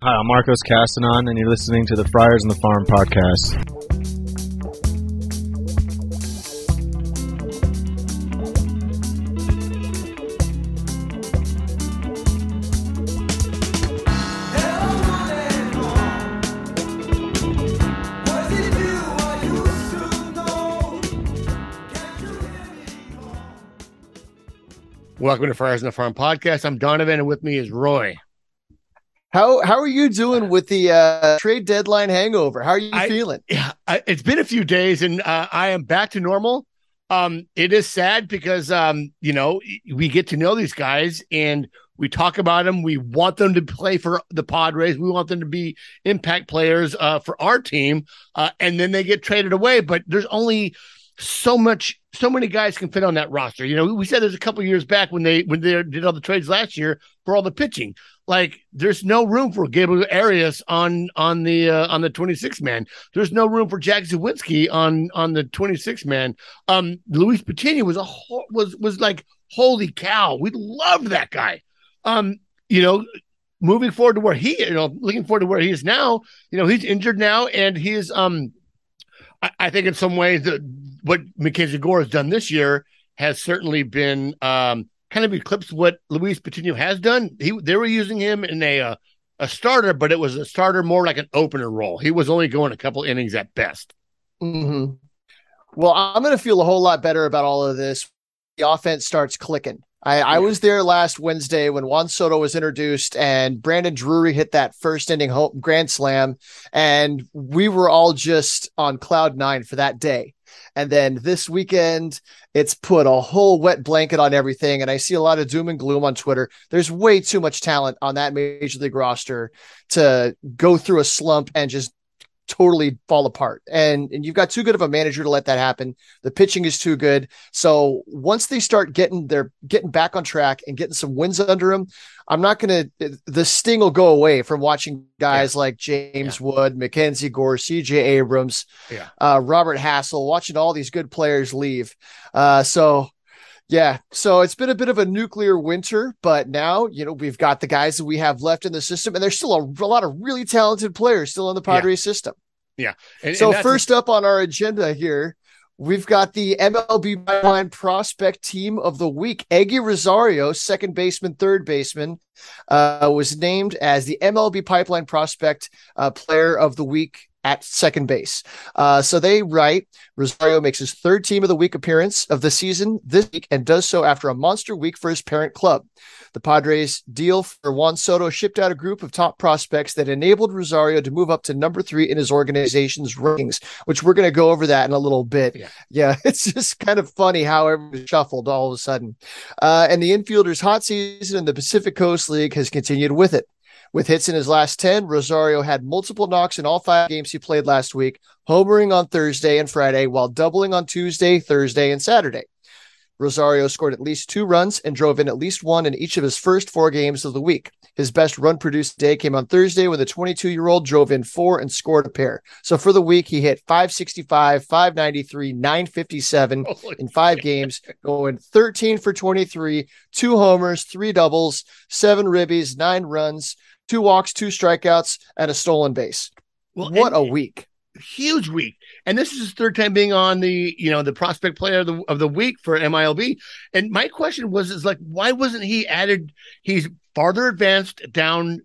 Hi, I'm Marcos Castanon, and you're listening to the Friars on the Farm podcast. Welcome to Friars on the Farm podcast. I'm Donovan, and with me is Roy. How how are you doing with the uh, trade deadline hangover? How are you I- feeling? Yeah, I, it's been a few days, and uh, I am back to normal. Um, it is sad because um, you know we get to know these guys and we talk about them. We want them to play for the Padres. We want them to be impact players uh, for our team, uh, and then they get traded away. But there's only so much, so many guys can fit on that roster. You know, we said there's a couple years back when they when they did all the trades last year for all the pitching. Like, there's no room for Gabriel Arias on on the uh, on the 26 man. There's no room for Jack Zawinski on on the 26 man. Um, Luis Patino was a ho- was was like holy cow, we loved that guy. Um, you know, moving forward to where he, you know, looking forward to where he is now. You know, he's injured now, and he is um. I, I think in some ways that what Mackenzie Gore has done this year has certainly been um, kind of eclipsed what Luis Patino has done. He they were using him in a uh, a starter, but it was a starter more like an opener role. He was only going a couple innings at best. hmm Well, I'm going to feel a whole lot better about all of this. The offense starts clicking. I, I was there last Wednesday when Juan Soto was introduced and Brandon Drury hit that first inning home grand slam, and we were all just on cloud nine for that day. And then this weekend, it's put a whole wet blanket on everything. And I see a lot of doom and gloom on Twitter. There's way too much talent on that major league roster to go through a slump and just totally fall apart. And and you've got too good of a manager to let that happen. The pitching is too good. So once they start getting their getting back on track and getting some wins under them, I'm not going to the sting will go away from watching guys like James Wood, Mackenzie Gore, CJ Abrams, Yeah. uh, Robert Hassell, watching all these good players leave. Uh, so yeah, so it's been a bit of a nuclear winter, but now you know we've got the guys that we have left in the system, and there's still a, a lot of really talented players still in the Padres system. And, So and first up on our agenda here, we've got the MLB Pipeline Prospect Team of the Week. Eguy Rosario, second baseman, third baseman, uh, was named as the MLB Pipeline Prospect uh, Player of the Week at second base. Uh, so they write Rosario makes his third Team of the Week appearance of the season this week and does so after a monster week for his parent club. The Padres deal for Juan Soto shipped out a group of top prospects that enabled Rosario to move up to number three in his organization's rankings, which we're going to go over that in a little bit. Yeah. Yeah, it's just kind of funny how everything shuffled all of a sudden. Uh, and the infielder's hot season in the Pacific Coast League has continued with it. With hits in his last 10, Rosario had multiple knocks in all five games he played last week, homering on Thursday and Friday while doubling on Tuesday, Thursday, and Saturday. Rosario scored at least two runs and drove in at least one in each of his first four games of the week. His best run produced day came on Thursday when the 22 year old drove in four and scored a pair. So for the week, he hit 565, 593, 957 Holy in five games, going 13 for 23, two homers, three doubles, seven ribbies, nine runs, two walks, two strikeouts, and a stolen base. Well, what and- a week. huge week. And this is his third time being on the, you know, the prospect player of the, of the week for MILB. And my question was, is like, why wasn't he added? He's farther advanced down,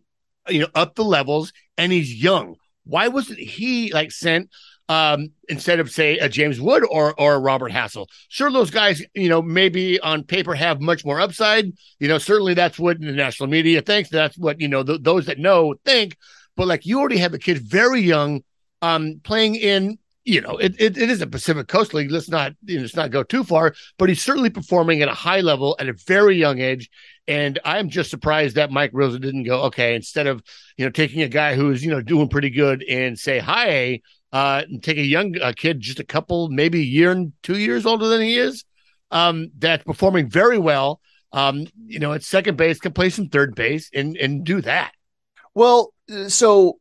you know, up the levels and he's young. Why wasn't he like sent um instead of say a James Wood or or a Robert Hassell? Sure, those guys, you know, maybe on paper have much more upside. You know, certainly that's what the national media thinks. That's what, you know, th- those that know think. But like you already have a kid very young um, playing in, you know, it, it, it is a Pacific Coast League. Let's not, you know, let's not go too far, but he's certainly performing at a high level at a very young age. And I'm just surprised that Mike Rosa didn't go, okay, instead of, you know, taking a guy who's, you know, doing pretty good and say hi, uh, and take a young uh, kid, just a couple, maybe a year and two years older than he is, um, that's performing very well. Um, you know, at second base, can play some third base and, and do that. Well, so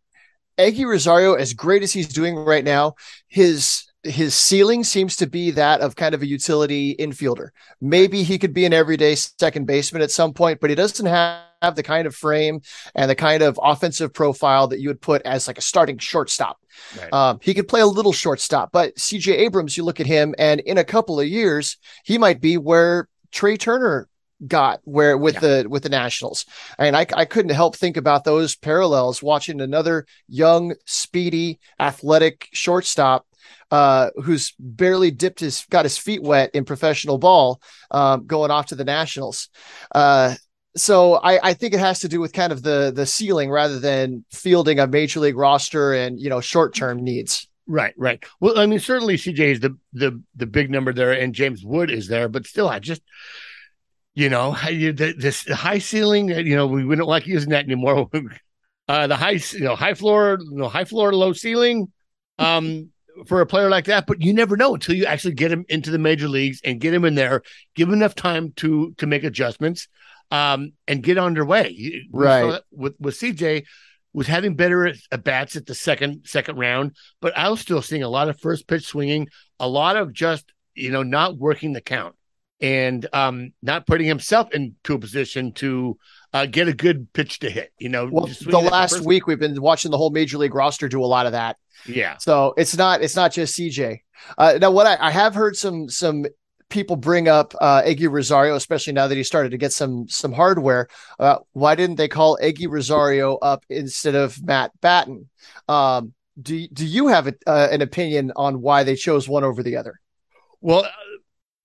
Eguy Rosario, as great as he's doing right now, his his ceiling seems to be that of kind of a utility infielder. Maybe he could be an everyday second baseman at some point, but he doesn't have have the kind of frame and the kind of offensive profile that you would put as like a starting shortstop. Right. Um, he could play a little shortstop, but CJ Abrams, you look at him, and in a couple of years, he might be where Trea Turner got where with yeah. the with the Nationals. and I, I couldn't help think about those parallels watching another young, speedy, athletic shortstop uh, who's barely dipped his got his feet wet in professional ball, um, going off to the Nationals. Uh, so I, I think it has to do with kind of the the ceiling rather than fielding a major league roster and you know short term needs. Right, right. Well, I mean, certainly CJ is the the the big number there, and James Wood is there, but still, I just you know, this high ceiling, you know, we we don't like using that anymore. Uh, the high, you know, high floor, you know, high floor, low ceiling, um, for a player like that. But you never know until you actually get him into the major leagues and get him in there, give him enough time to to make adjustments, um, and get underway. Right. With with CJ was having better at bats at the second second round, but I was still seeing a lot of first pitch swinging, a lot of just you know not working the count and um, not putting himself into a position to uh, get a good pitch to hit. You know, well, the last the week we've been watching the whole major league roster do a lot of that. Yeah. So it's not it's not just CJ. Uh, now, what I, I, have heard some some people bring up uh, Eguy Rosario, especially now that he started to get some some hardware. Uh, why didn't they call Eguy Rosario up instead of Matt Batten? Um, do do you have a, uh, an opinion on why they chose one over the other? Well,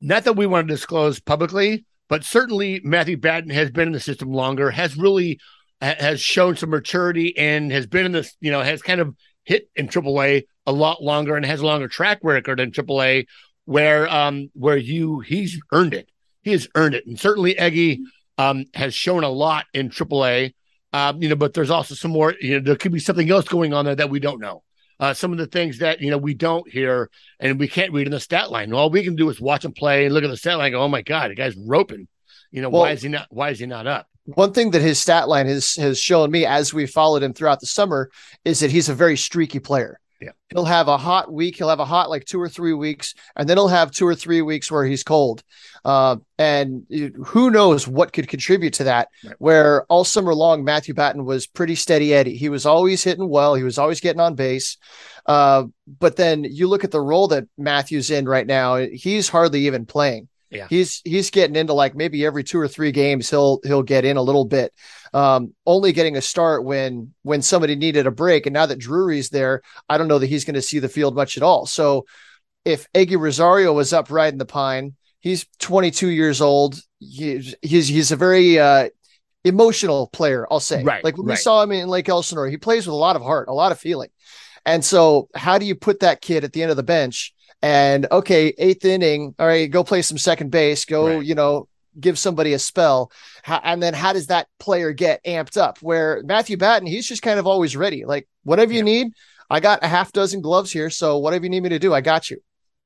not that we want to disclose publicly, but certainly Matthew Batten has been in the system longer, has really has shown some maturity and has been in this, you know, has kind of hit in AAA a lot longer and has a longer track record in AAA where um where you he's earned it. He has earned it. And certainly Eguy um has shown a lot in AAA. Um, you know, but there's also some more, you know, there could be something else going on there that we don't know uh, some of the things that you know we don't hear and we can't read in the stat line. All we can do is watch him play and look at the stat line. And go, oh my god, the guy's roping. You know, well, why is he not? Why is he not up? One thing that his stat line has has shown me as we followed him throughout the summer is that he's a very streaky player. Yeah. He'll have a hot week. He'll have a hot like two or three weeks, and then he'll have two or three weeks where he's cold. Uh, and who knows what could contribute to that? Right. Where all summer long, Matthew Batten was pretty steady Eddie. He was always hitting well. He was always getting on base. Uh, but then you look at the role that Matthew's in right now. He's hardly even playing. Yeah. He's he's getting into like maybe every two or three games he'll he'll get in a little bit. Um, only getting a start when when somebody needed a break. And now that Drury's there, I don't know that he's going to see the field much at all. So if Eguy Rosario was up riding the pine, he's 22 years old. He's he's, he's a very uh, emotional player, I'll say. Right. Like when right. we saw him in Lake Elsinore, he plays with a lot of heart, a lot of feeling. And so, how do you put that kid at the end of the bench? And okay, eighth inning, all right, go play some second base, go, right. you know, give somebody a spell. How, and then how does that player get amped up? Where Matthew Batten, he's just kind of always ready. Like, whatever you need, I got a half dozen gloves here. So, whatever you need me to do, I got you.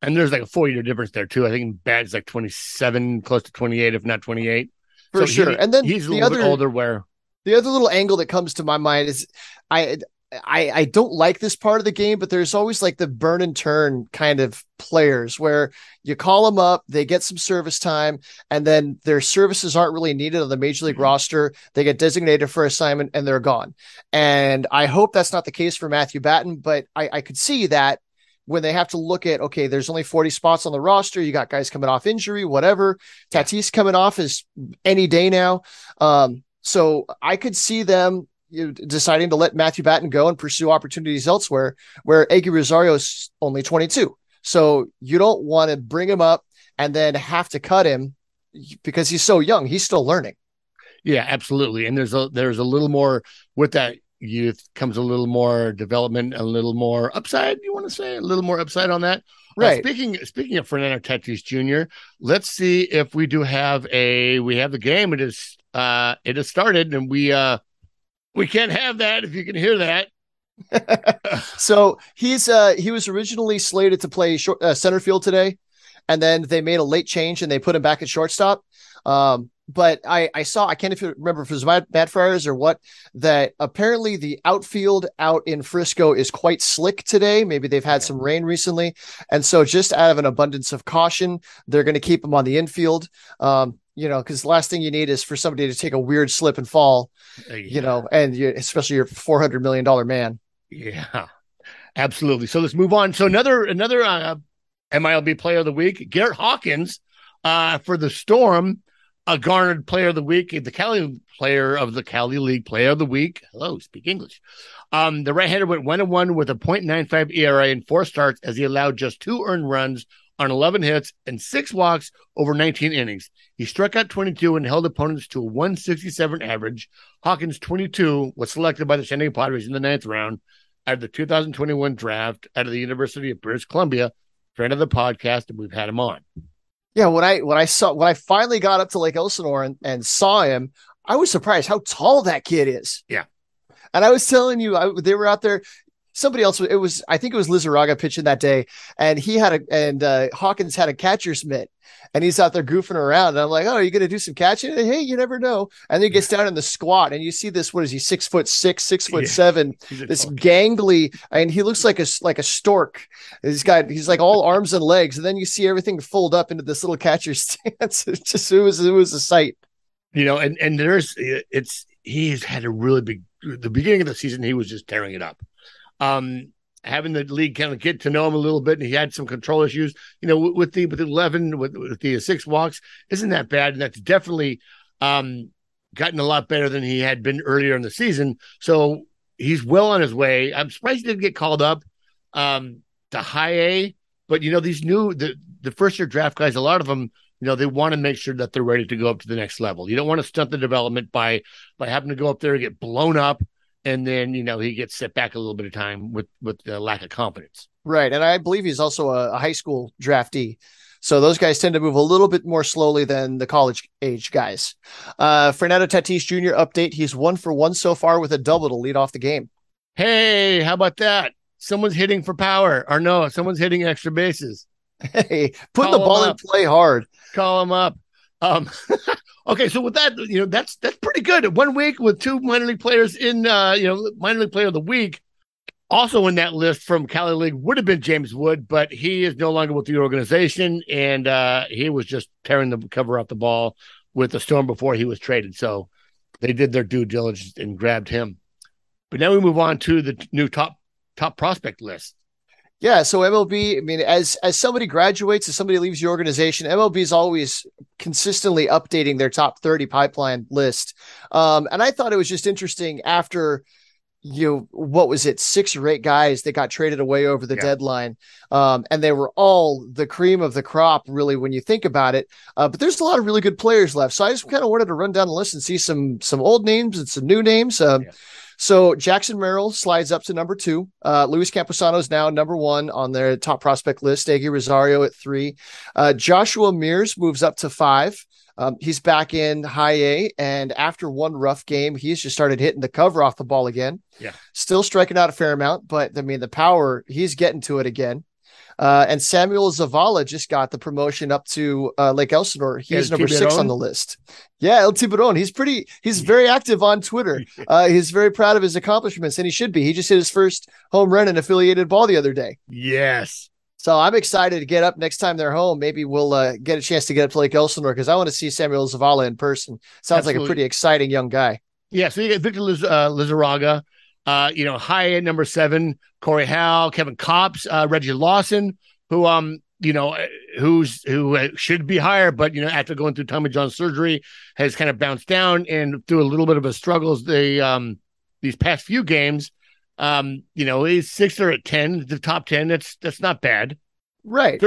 And there's like a four year difference there, too. I think Batten's like 27, close to 28, if not 28. For so sure. He, and then he's a little other, older where the other little angle that comes to my mind is I I, I don't like this part of the game, but there's always like the burn and turn kind of players where you call them up, they get some service time, and then their services aren't really needed on the major league mm-hmm. roster. They get designated for assignment and they're gone. And I hope that's not the case for Matthew Batten, but I, I could see that when they have to look at okay, there's only 40 spots on the roster. You got guys coming off injury, whatever. Tatis coming off is any day now. Um, so I could see them deciding to let Matthew Batten go and pursue opportunities elsewhere, where Eguy Rosario is only 22. So you don't want to bring him up and then have to cut him because he's so young. He's still learning. Yeah, absolutely. And there's a there's a little more with that youth comes a little more development, a little more upside. You want to say a little more upside on that, right? Uh, speaking speaking of Fernando Tatis Jr., let's see if we do have a we have the game. It is uh it has started, and we uh we can't have that if you can hear that. so he's uh he was originally slated to play short, uh, center field today, and then they made a late change and they put him back at shortstop. Um, but I I saw I can't remember if it was Mad Friars or what that apparently the outfield out in Frisco is quite slick today. Maybe they've had some rain recently, and so just out of an abundance of caution, they're going to keep him on the infield. Um, you know, because the last thing you need is for somebody to take a weird slip and fall, Uh, you know, and you, especially your four hundred million dollar man. Yeah, absolutely. So let's move on. So another another uh, MILB Player of the Week, Garrett Hawkins, uh, for the Storm, a garnered Player of the Week, the Cali Player of the Cali League Player of the Week. Hello, speak English. Um, the right-hander went one and one with a .95 ERA in four starts as he allowed just two earned runs on 11 hits and six walks over 19 innings. He struck out 22 and held opponents to a 167 average. Hawkins, 22, was selected by the San Diego Padres in the ninth round out of the 2021 draft out of the University of British Columbia. Friend of the podcast, and we've had him on. Yeah, when I when I saw when I finally got up to Lake Elsinore and, and saw him, I was surprised how tall that kid is. Yeah. And I was telling you, I, they were out there. Somebody else, it was, I think it was Lizarraga pitching that day, and he had a, and uh, Hawkins had a catcher's mitt, and he's out there goofing around. And I'm like, oh, are you going to do some catching? And, hey, you never know. And then he gets down in the squat, and you see this. What is he? Six foot six, six foot Yeah. seven. This gangly, and he looks like a like a stork. He's got he's like all arms and legs, and then you see everything fold up into this little catcher stance. It just it was it was a sight. you know, and and there's it's he's had a really big the beginning of the season he was just tearing it up. Um having the league kind of get to know him a little bit and he had some control issues, you know, with, with the with 11 with, with the six walks isn't that bad and that's definitely um gotten a lot better than he had been earlier in the season. So he's well on his way. I'm surprised he didn't get called up um to high A, but you know these new the the first year draft guys a lot of them you know they want to make sure that they're ready to go up to the next level you don't want to stunt the development by by having to go up there and get blown up and then you know he gets set back a little bit of time with with the lack of confidence Right, and I believe he's also a, a high school draftee. So those guys tend to move a little bit more slowly than the college age guys. Uh, Fernando Tatis Jr. update: He's one for one so far with a double to lead off the game. hey how about that someone's hitting for power or no someone's hitting extra bases Hey, put Call the ball in up. play hard. call him up um okay so with that you know that's that's pretty good one week with two minor league players in uh you know minor league player of the week also in that list from Cali League would have been James Wood, but he is no longer with the organization, and uh, he was just tearing the cover off the ball with the Storm before he was traded. So they did their due diligence and grabbed him. But now we move on to the new top top prospect list. Yeah, so MLB, I mean, as as somebody graduates, as somebody leaves the organization, MLB is always consistently updating their top 30 pipeline list. Um, and I thought it was just interesting after you know, what was it, six or eight guys that got traded away over the Yeah. deadline. Um, and they were all the cream of the crop, really, when you think about it. Uh, but there's a lot of really good players left. So I just kind of wanted to run down the list and see some some old names and some new names. Um, Yeah. So Jackson Merrill slides up to number two. Uh, Luis Campusano is now number one on their top prospect list. Eguy Rosario at three. Uh, Joshua Mears moves up to five. Um, he's back in high A, and after one rough game, he's just started hitting the cover off the ball again. Yeah. still striking out a fair amount, but I mean the power, he's getting to it again. Uh, and Samuel Zavala just got the promotion up to uh, Lake Elsinore. He's El number six on the list. Yeah, El Tiburon. He's pretty. He's very active on Twitter. Uh, he's very proud of his accomplishments, and he should be. He just hit his first home run in affiliated ball the other day. Yes. So I'm excited to get up next time they're home. Maybe we'll uh, get a chance to get up to Lake Elsinore because I want to see Samuel Zavala in person. Sounds like a pretty exciting young guy. Yeah, so you get Victor Liz, uh, Lizarraga, uh, you know, high end number seven, Korry Howell, Kevin Kopps, uh, Reggie Lawson, who, um, you know, uh, who's who uh, should be higher, but you know, after going through Tommy John surgery, has kind of bounced down and through a little bit of a struggles. The um, these past few games, um, you know, he's sixth or at ten, the top ten. That's that's not bad. Right.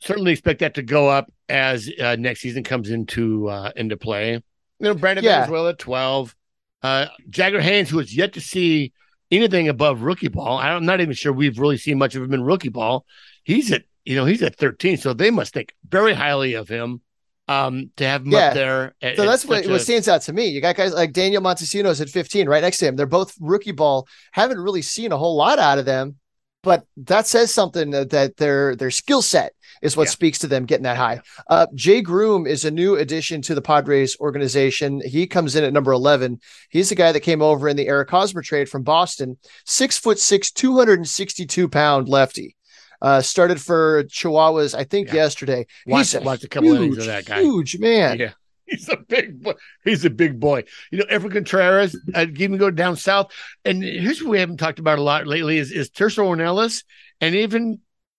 Certainly expect that to go up as uh, next season comes into uh, into play. You know, Brandon Yeah. Valenzuela at twelve. Uh, Jagger Haynes, who has yet to see anything above rookie ball. I'm not even sure we've really seen much of him in rookie ball. He's at you know he's at 13, so they must think very highly of him um, to have him Yeah. up there. at- So that's what, such what stands out to me. You got guys like Daniel Montesinos at 15 right next to him. They're both rookie ball. Haven't really seen a whole lot out of them, but that says something that, that their their skill set is what Yeah. speaks to them getting that high. Uh, Jay Groome is a new addition to the Padres organization. He comes in at number 11. He's the guy that came over in the Eric Hosmer trade from Boston. Six foot six, 262 pound lefty. Uh, started for Chihuahuas, I think Yeah. yesterday. Watched- He's a watched a couple innings huge, of that guy. huge man. Yeah. He's a big boy. He's a big boy. You know, Efrain Contreras, uh, even go down south. And here's what we haven't talked about a lot lately is, is Tirso Ornelas. And even,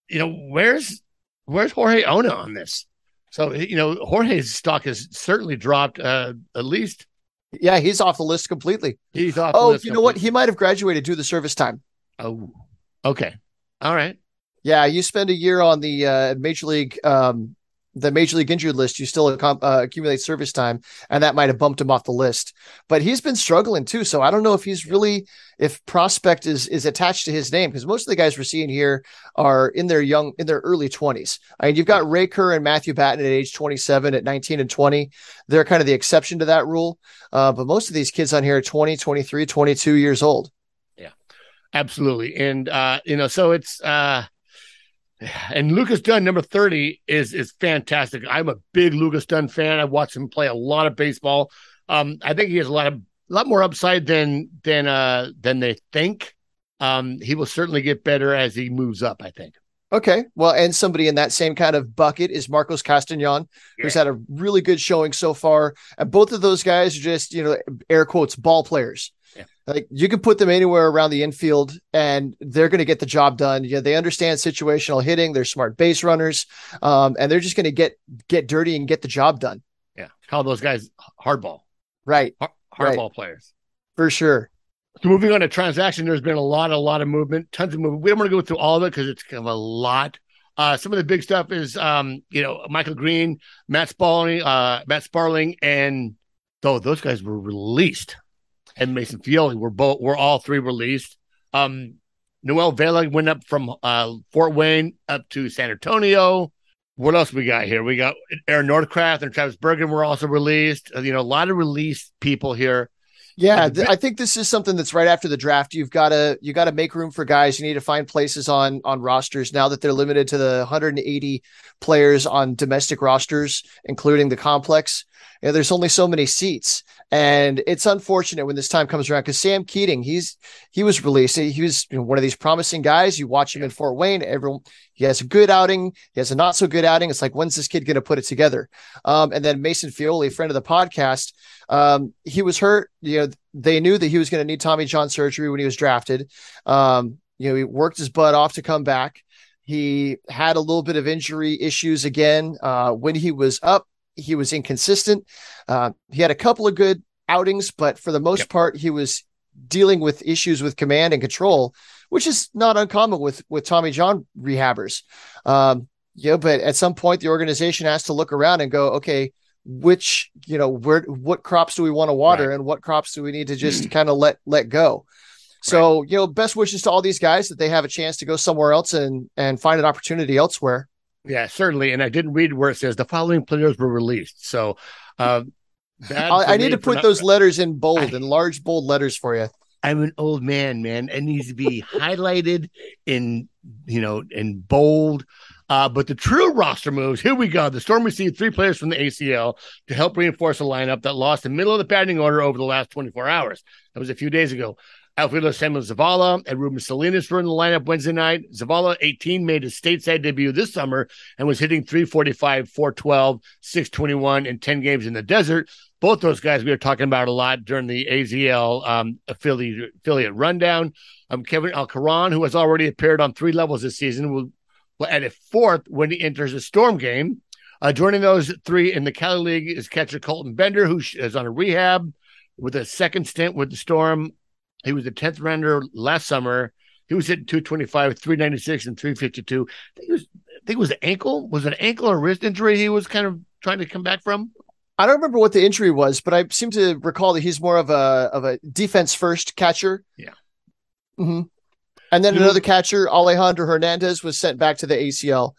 you know, where's where's Jorge Ona on this? So, you know, Jorge's stock has certainly dropped uh, at least. Yeah, he's off the list completely. He's off. Oh, you know what? He might have graduated due to service time. Oh, okay. All right. Yeah, you spend a year on the uh, major league um, the major league injured list, you still uh, accumulate service time, and that might have bumped him off the list. But he's been struggling too, so I don't know if he's really if prospect is is attached to his name because most of the guys we're seeing here are in their young in their early twenties. I mean, you've got Ray Kerr and Matthew Batten at age twenty seven, at nineteen and twenty. They're kind of the exception to that rule, uh, but most of these kids on here are 20, 23, 22 years old. Yeah, absolutely, and uh, you know, so it's. uh and Lucas Dunn, number 30, is is fantastic. I'm a big Lucas Dunn fan. I've watched him play a lot of baseball. Um, I think he has a lot of a lot more upside than than uh than they think. Um, he will certainly get better as he moves up, I think. Okay. Well, and somebody in that same kind of bucket is Marcos Castañon, yeah. who's had a really good showing so far. And both of those guys are just, you know, air quotes, ball players. Like you can put them anywhere around the infield and they're going to get the job done. Yeah, they understand situational hitting. They're smart base runners, um, and they're just going to get get dirty and get the job done. Yeah, call those guys hardball. Right, hardball right. players for sure. So moving on to transaction, there's been a lot, a lot of movement, tons of movement. We don't want to go through all of it because it's kind of a lot. Uh, some of the big stuff is, um, you know, Michael Green, Matt Sparling, uh, Matt Sparling, and though those guys were released and Mason Feole were both were all three released. Um, Noel Vela went up from uh, Fort Wayne up to San Antonio. What else we got here? We got Aaron Northcraft and Travis Bergen were also released. Uh, you know, a lot of released people here. Yeah, th- I think this is something that's right after the draft. You've got to you got to make room for guys. You need to find places on on rosters now that they're limited to the 180 players on domestic rosters, including the complex. You know, there's only so many seats. And it's unfortunate when this time comes around because Sam Keating, he's he was released. He was you know, one of these promising guys. You watch him in Fort Wayne. Everyone he has a good outing. He has a not so good outing. It's like when's this kid going to put it together? Um, and then Mason Feole, friend of the podcast, um, he was hurt. You know, they knew that he was going to need Tommy John surgery when he was drafted. Um, you know, he worked his butt off to come back. He had a little bit of injury issues again. Uh, when he was up, he was inconsistent. Uh, he had a couple of good outings, but for the most yep. part, he was dealing with issues with command and control, which is not uncommon with with Tommy John rehabbers. Um, yeah, but at some point, the organization has to look around and go, okay, which you know, where what crops do we want to water, right. and what crops do we need to just kind of let let go. So, right. you know, best wishes to all these guys that they have a chance to go somewhere else and and find an opportunity elsewhere. Yeah, certainly. And I didn't read where it says the following players were released. So uh, I need to put not, those letters in bold, I, in large bold letters for you. I'm an old man, man. It needs to be highlighted in, you know, in bold. Uh, but the true roster moves, here we go. The Storm received three players from the ACL to help reinforce a lineup that lost the middle of the batting order over the last 24 hours. That was a few days ago. Alfredo Samuel Zavala and Ruben Salinas were in the lineup Wednesday night. Zavala, 18, made his stateside debut this summer and was hitting 345, 412, 621 in 10 games in the desert. Both those guys we were talking about a lot during the AZL um, affiliate, affiliate rundown. Um, Kevin Alcaran, who has already appeared on three levels this season, will, will add a fourth when he enters a storm game. Uh, joining those three in the Cali League is catcher Colton Bender, who is on a rehab with a second stint with the Storm he was the 10th rounder last summer. He was hitting 225, 396, and 352. I think, it was, I think it was the ankle. Was it an ankle or wrist injury he was kind of trying to come back from? I don't remember what the injury was, but I seem to recall that he's more of a of a defense first catcher. Yeah. Mm-hmm. And then another catcher, Alejandro Hernandez, was sent back to the ACL.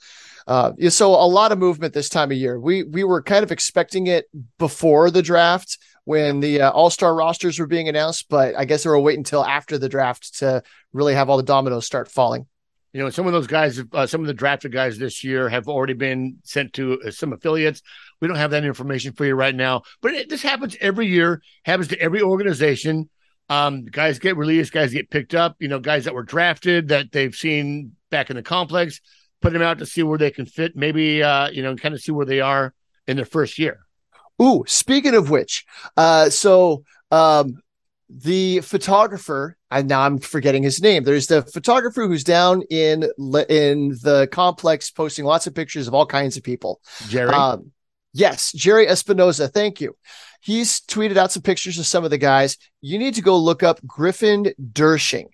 Uh, so a lot of movement this time of year. We we were kind of expecting it before the draft when the uh, All Star rosters were being announced, but I guess they were waiting until after the draft to really have all the dominoes start falling. You know, some of those guys, uh, some of the drafted guys this year have already been sent to uh, some affiliates. We don't have that information for you right now, but it, this happens every year. Happens to every organization. Um, guys get released, guys get picked up. You know, guys that were drafted that they've seen back in the complex, put them out to see where they can fit. Maybe uh, you know, kind of see where they are in their first year. Ooh, speaking of which, uh, so um, the photographer, and now I'm forgetting his name. There's the photographer who's down in in the complex, posting lots of pictures of all kinds of people. Jerry. Um, yes, Jerry Espinoza. Thank you. He's tweeted out some pictures of some of the guys. You need to go look up Griffin Doersching.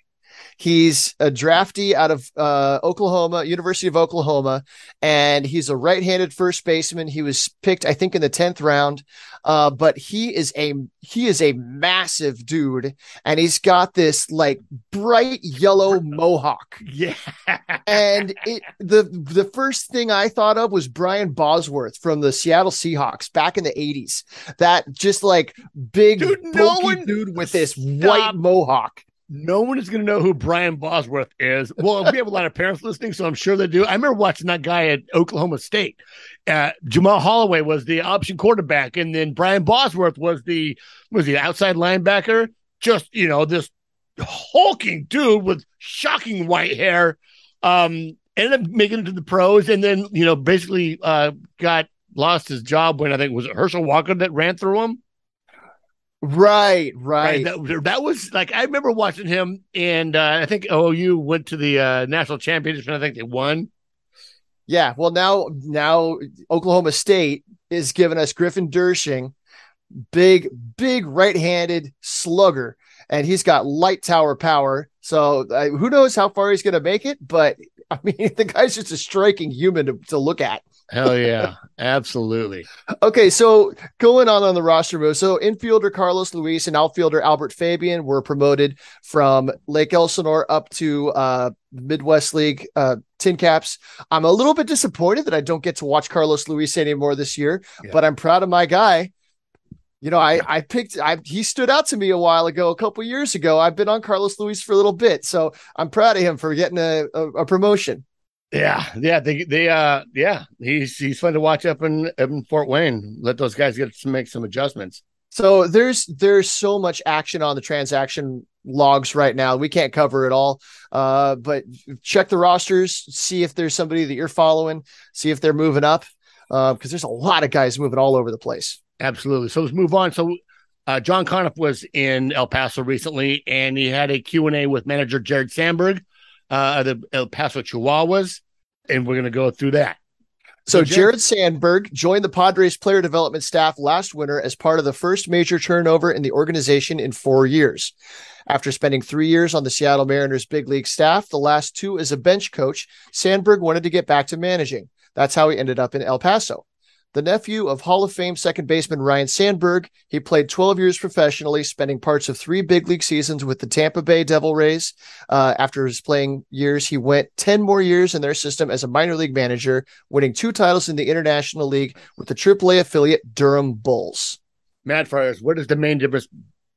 He's a draftee out of uh, Oklahoma, University of Oklahoma, and he's a right-handed first baseman. He was picked, I think, in the tenth round. Uh, but he is a he is a massive dude, and he's got this like bright yellow mohawk. Yeah, and it the the first thing I thought of was Brian Bosworth from the Seattle Seahawks back in the eighties. That just like big dude, no one, dude with this stop. white mohawk no one is going to know who Brian Bosworth is. Well, we have a lot of parents listening, so I'm sure they do. I remember watching that guy at Oklahoma State. Uh, Jamelle Holieway was the option quarterback, and then Brian Bosworth was the was the outside linebacker. Just you know, this hulking dude with shocking white hair. Um, ended up making it to the pros, and then you know, basically uh, got lost his job when I think was it Herschel Walker that ran through him. Right, right. right that, that, was like I remember watching him, and uh, I think OU went to the uh, national championship, and I think they won. Yeah, well now now Oklahoma State is giving us Griffin Doersching, big big right-handed slugger, and he's got light tower power. So uh, who knows how far he's going to make it? But I mean, the guy's just a striking human to, to look at. Hell yeah, absolutely. Okay, so going on on the roster move. So infielder Carlos Luis and outfielder Albert Fabian were promoted from Lake Elsinore up to uh, Midwest League uh, Tin Caps. I'm a little bit disappointed that I don't get to watch Carlos Luis anymore this year, yeah. but I'm proud of my guy. You know, I I picked I he stood out to me a while ago, a couple years ago. I've been on Carlos Luis for a little bit, so I'm proud of him for getting a, a, a promotion. Yeah, yeah, they they uh yeah, he's he's fun to watch up in, in Fort Wayne. Let those guys get to make some adjustments. So there's there's so much action on the transaction logs right now. We can't cover it all. Uh, but check the rosters, see if there's somebody that you're following, see if they're moving up. Uh, because there's a lot of guys moving all over the place. Absolutely. So let's move on. So uh, John Conniff was in El Paso recently, and he had a Q&A with manager Jared Sandberg uh, the El Paso Chihuahuas and we're going to go through that. So, Jared Sandberg joined the Padres player development staff last winter as part of the first major turnover in the organization in four years. After spending three years on the Seattle Mariners big league staff, the last two as a bench coach, Sandberg wanted to get back to managing. That's how he ended up in El Paso the nephew of Hall of Fame second baseman Ryne Sandberg. He played 12 years professionally, spending parts of three big league seasons with the Tampa Bay Devil Rays. Uh, after his playing years, he went 10 more years in their system as a minor league manager, winning two titles in the International League with the AAA affiliate Durham Bulls. Mad Friars, what is the main difference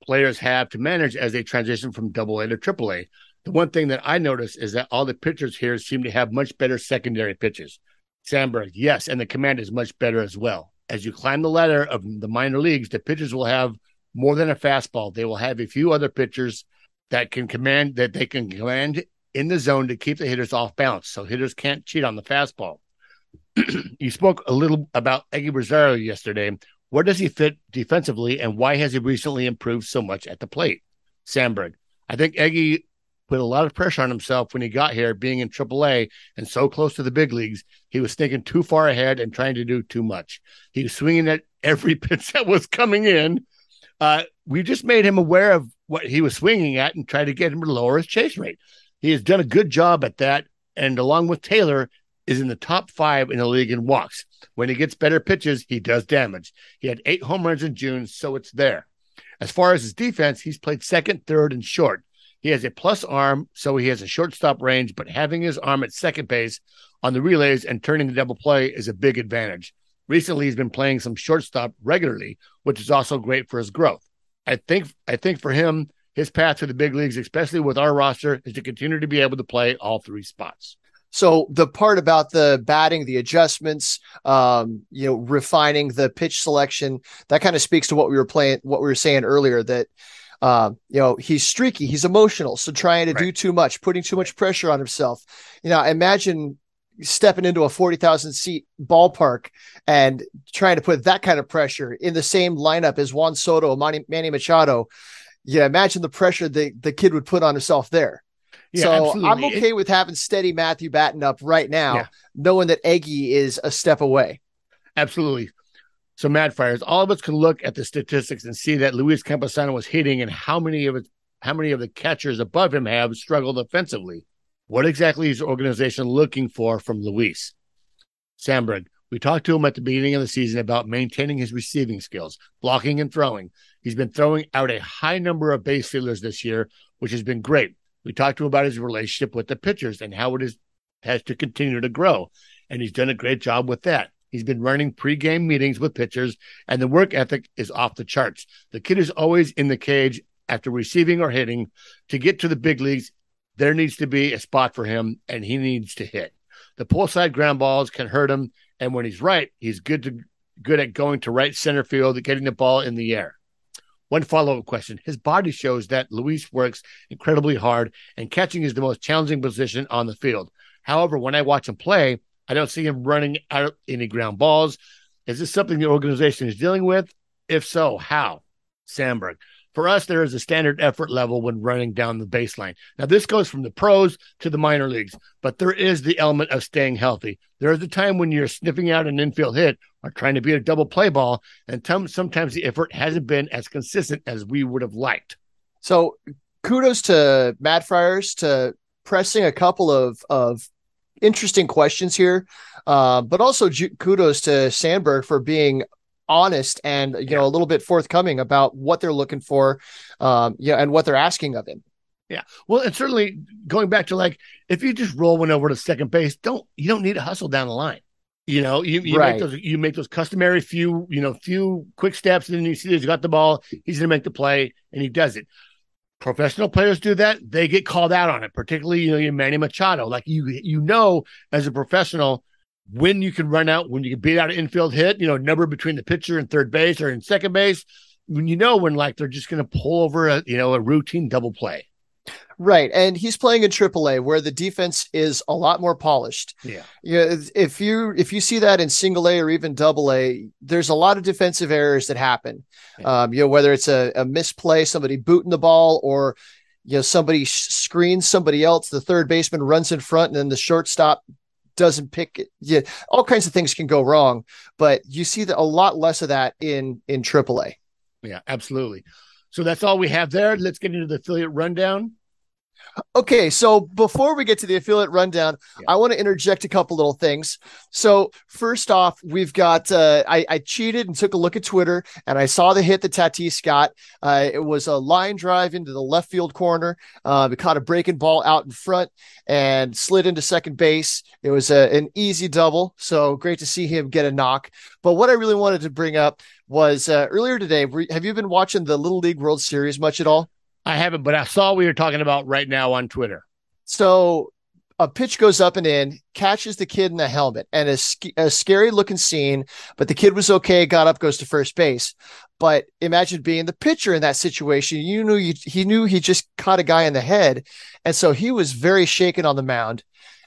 players have to manage as they transition from Double A to Triple A? The one thing that I notice is that all the pitchers here seem to have much better secondary pitches. Sandberg, yes, and the command is much better as well. As you climb the ladder of the minor leagues, the pitchers will have more than a fastball. They will have a few other pitchers that can command that they can command in the zone to keep the hitters off balance, so hitters can't cheat on the fastball. you spoke a little about Eguy Rosario yesterday. Where does he fit defensively, and why has he recently improved so much at the plate? Sandberg, I think Eguy put a lot of pressure on himself when he got here, being in AAA and so close to the big leagues. He was thinking too far ahead and trying to do too much. He was swinging at every pitch that was coming in. Uh, we just made him aware of what he was swinging at and tried to get him to lower his chase rate. He has done a good job at that, and along with Taylor, is in the top five in the league in walks. When he gets better pitches, he does damage. He had eight home runs in June, so it's there. As far as his defense, he's played second, third, and short. He has a plus arm, so he has a shortstop range, but having his arm at second base on the relays and turning the double play is a big advantage. Recently, he's been playing some shortstop regularly, which is also great for his growth. I think I think for him, his path to the big leagues, especially with our roster, is to continue to be able to play all three spots. So the part about the batting, the adjustments, um, you know, refining the pitch selection, that kind of speaks to what we were playing, what we were saying earlier that uh, you know, he's streaky, he's emotional, so trying to right. do too much, putting too much pressure on himself. You know, imagine stepping into a 40,000 seat ballpark and trying to put that kind of pressure in the same lineup as Juan Soto, Manny, Manny Machado. Yeah, imagine the pressure the, the kid would put on himself there. Yeah, so absolutely. I'm okay with having steady Matthew Batten up right now, yeah. knowing that Eguy is a step away. Absolutely. So, Mad Friars, all of us can look at the statistics and see that Luis Campusano was hitting and how many of it, how many of the catchers above him have struggled offensively. What exactly is the organization looking for from Luis? Sandberg, we talked to him at the beginning of the season about maintaining his receiving skills, blocking and throwing. He's been throwing out a high number of base fielders this year, which has been great. We talked to him about his relationship with the pitchers and how it is has to continue to grow. And he's done a great job with that. He's been running pregame meetings with pitchers, and the work ethic is off the charts. The kid is always in the cage after receiving or hitting. To get to the big leagues, there needs to be a spot for him, and he needs to hit. The pull side ground balls can hurt him, and when he's right, he's good to good at going to right center field, getting the ball in the air. One follow up question. His body shows that Luis works incredibly hard, and catching is the most challenging position on the field. However, when I watch him play, I don't see him running out any ground balls. Is this something the organization is dealing with? If so, how? Sandberg. For us, there is a standard effort level when running down the baseline. Now, this goes from the pros to the minor leagues, but there is the element of staying healthy. There is a time when you're sniffing out an infield hit or trying to beat a double play ball, and t- sometimes the effort hasn't been as consistent as we would have liked. So, kudos to Mad Friars to pressing a couple of of interesting questions here, uh, but also ju- kudos to Sandberg for being honest and you know a little bit forthcoming about what they're looking for um yeah and what they're asking of him. Yeah. Well and certainly going back to like if you just roll one over to second base don't you don't need to hustle down the line. You know you, you right. make those you make those customary few you know few quick steps and then you see he's got the ball he's gonna make the play and he does it professional players do that they get called out on it particularly you know your manny machado like you you know as a professional when you can run out, when you can beat out an infield hit, you know, number between the pitcher and third base or in second base, when you know when like they're just going to pull over a you know a routine double play. Right, and he's playing in AAA where the defense is a lot more polished. Yeah, yeah. If you if you see that in Single A or even Double A, there's a lot of defensive errors that happen. Yeah. Um, you know, whether it's a, a misplay, somebody booting the ball, or you know somebody screens somebody else, the third baseman runs in front, and then the shortstop doesn't pick it. Yeah, all kinds of things can go wrong, but you see that a lot less of that in in AAA. Yeah, absolutely. So that's all we have there. Let's get into the affiliate rundown. Okay, so before we get to the affiliate rundown, yeah. I want to interject a couple little things. So first off, we've got uh, I, I, cheated and took a look at Twitter, and I saw the hit that Tatis got. Uh, it was a line drive into the left field corner. Uh, we caught a breaking ball out in front and slid into second base. It was a, an easy double, so great to see him get a knock. But what I really wanted to bring up was uh, earlier today. Have you been watching the Little League World Series much at all? I haven't, but I saw we were talking about right now on Twitter. So a pitch goes up and in, catches the kid in the helmet, and a, a scary looking scene. But the kid was okay, got up, goes to first base. But imagine being the pitcher in that situation. You knew you, he knew he just caught a guy in the head, and so he was very shaken on the mound.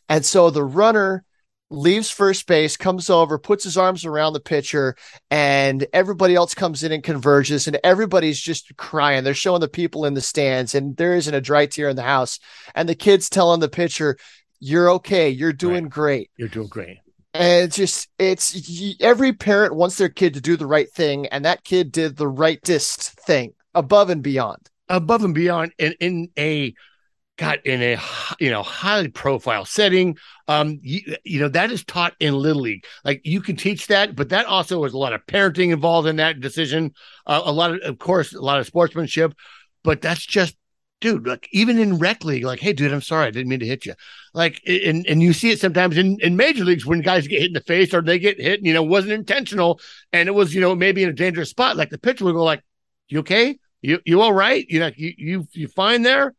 And so the runner leaves first base, comes over, puts his arms around the pitcher, and everybody else comes in and converges, and everybody's just crying. They're showing the people in the stands, and there isn't a dry tear in the house. And the kid's telling the pitcher, You're okay. You're doing right. great. You're doing great. And it's just, it's every parent wants their kid to do the right thing, and that kid did the rightest thing above and beyond. Above and beyond, in, in a got in a you know highly profile setting. Um you, you know that is taught in little league. Like you can teach that but that also was a lot of parenting involved in that decision. Uh, a lot of of course a lot of sportsmanship but that's just dude like even in rec league like hey dude i'm sorry i didn't mean to hit you. Like and and you see it sometimes in in major leagues when guys get hit in the face or they get hit you know wasn't intentional and it was you know maybe in a dangerous spot like the pitcher would go like you okay? You you all right? You know you you you fine there?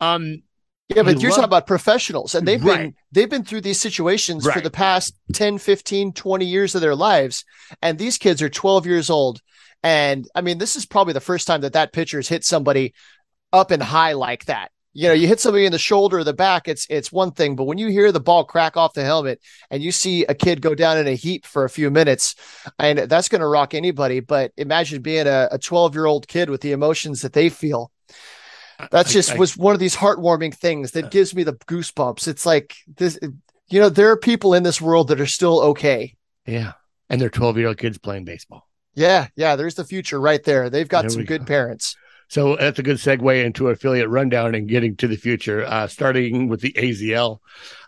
Um yeah, but you're talking about professionals and they've right. been they've been through these situations right. for the past 10, 15, 20 years of their lives and these kids are 12 years old and I mean this is probably the first time that that pitcher has hit somebody up and high like that. you know, you hit somebody in the shoulder or the back, it's it's one thing, but when you hear the ball crack off the helmet and you see a kid go down in a heap for a few minutes, and that's going to rock anybody. But imagine being a 12 year old kid with the emotions that they feel. That just I, was one of these heartwarming things that uh, gives me the goosebumps. It's like this, you know, there are people in this world that are still okay. Yeah, and they're 12 year old kids playing baseball. Yeah, yeah, there's the future right there. They've got there some good go. parents. So that's a good segue into affiliate rundown and getting to the future. Uh, starting with the AZL,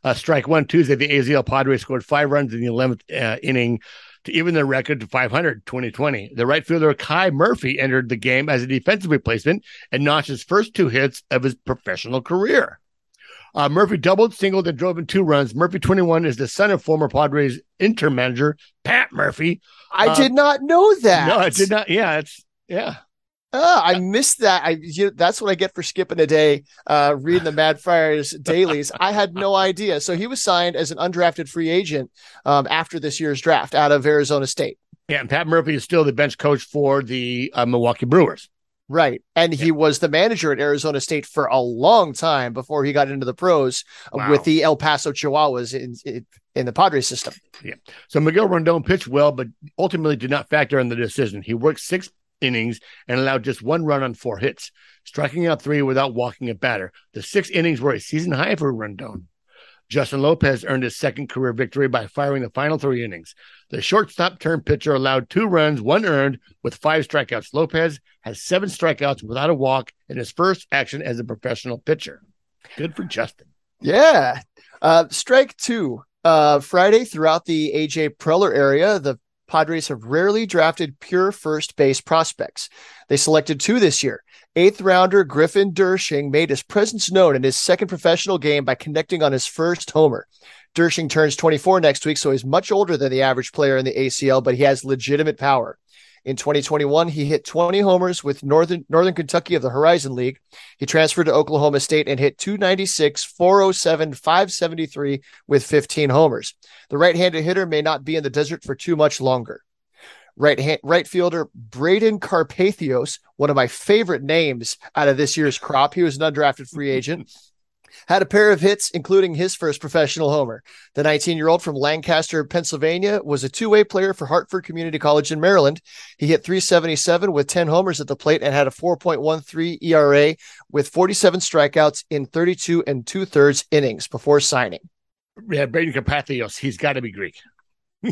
uh, strike one Tuesday, the AZL Padres scored five runs in the 11th uh, inning to even their record to 500 2020. The right fielder Kai Murphy entered the game as a defensive replacement and notched his first two hits of his professional career. Uh, Murphy doubled, singled, and drove in two runs. Murphy, 21, is the son of former Padres interim manager Pat Murphy. I uh, did not know that. No, I did not. Yeah, it's yeah. Oh, I missed that. I you, that's what I get for skipping a day uh, reading the Mad Friars dailies. I had no idea. So he was signed as an undrafted free agent um, after this year's draft out of Arizona State. Yeah, and Pat Murphy is still the bench coach for the uh, Milwaukee Brewers. Right. And yeah. he was the manager at Arizona State for a long time before he got into the pros wow. with the El Paso Chihuahuas in, in, in the Padres system. Yeah. So Miguel Rondon pitched well, but ultimately did not factor in the decision. He worked six innings and allowed just one run on four hits, striking out three without walking a batter. The six innings were a season high for Rondon. Justin Lopez earned his second career victory by firing the final three innings. The shortstop turned pitcher allowed two runs, one earned, with five strikeouts. Lopez has seven strikeouts without a walk in his first action as a professional pitcher. Good for Justin. Yeah. Uh, strike two. Uh, Friday throughout the AJ Preller area, the Padres have rarely drafted pure first base prospects. They selected two this year. Eighth rounder Griffin Doersching made his presence known in his second professional game by connecting on his first homer. Doersching turns 24 next week, so he's much older than the average player in the ACL, but he has legitimate power. In 2021, he hit 20 homers with Northern Northern Kentucky of the Horizon League. He transferred to Oklahoma State and hit 296, 407, 573 with 15 homers. The right-handed hitter may not be in the desert for too much longer. Right hand, right fielder Braedon Karpathios, one of my favorite names out of this year's crop. He was an undrafted free agent had a pair of hits, including his first professional homer. The 19 year old from Lancaster, Pennsylvania, was a two way player for Harford Community College in Maryland. He hit 377 with 10 homers at the plate and had a 4.13 ERA with 47 strikeouts in 32 and two thirds innings before signing. Yeah, Braedon Karpathios, he's got to be Greek.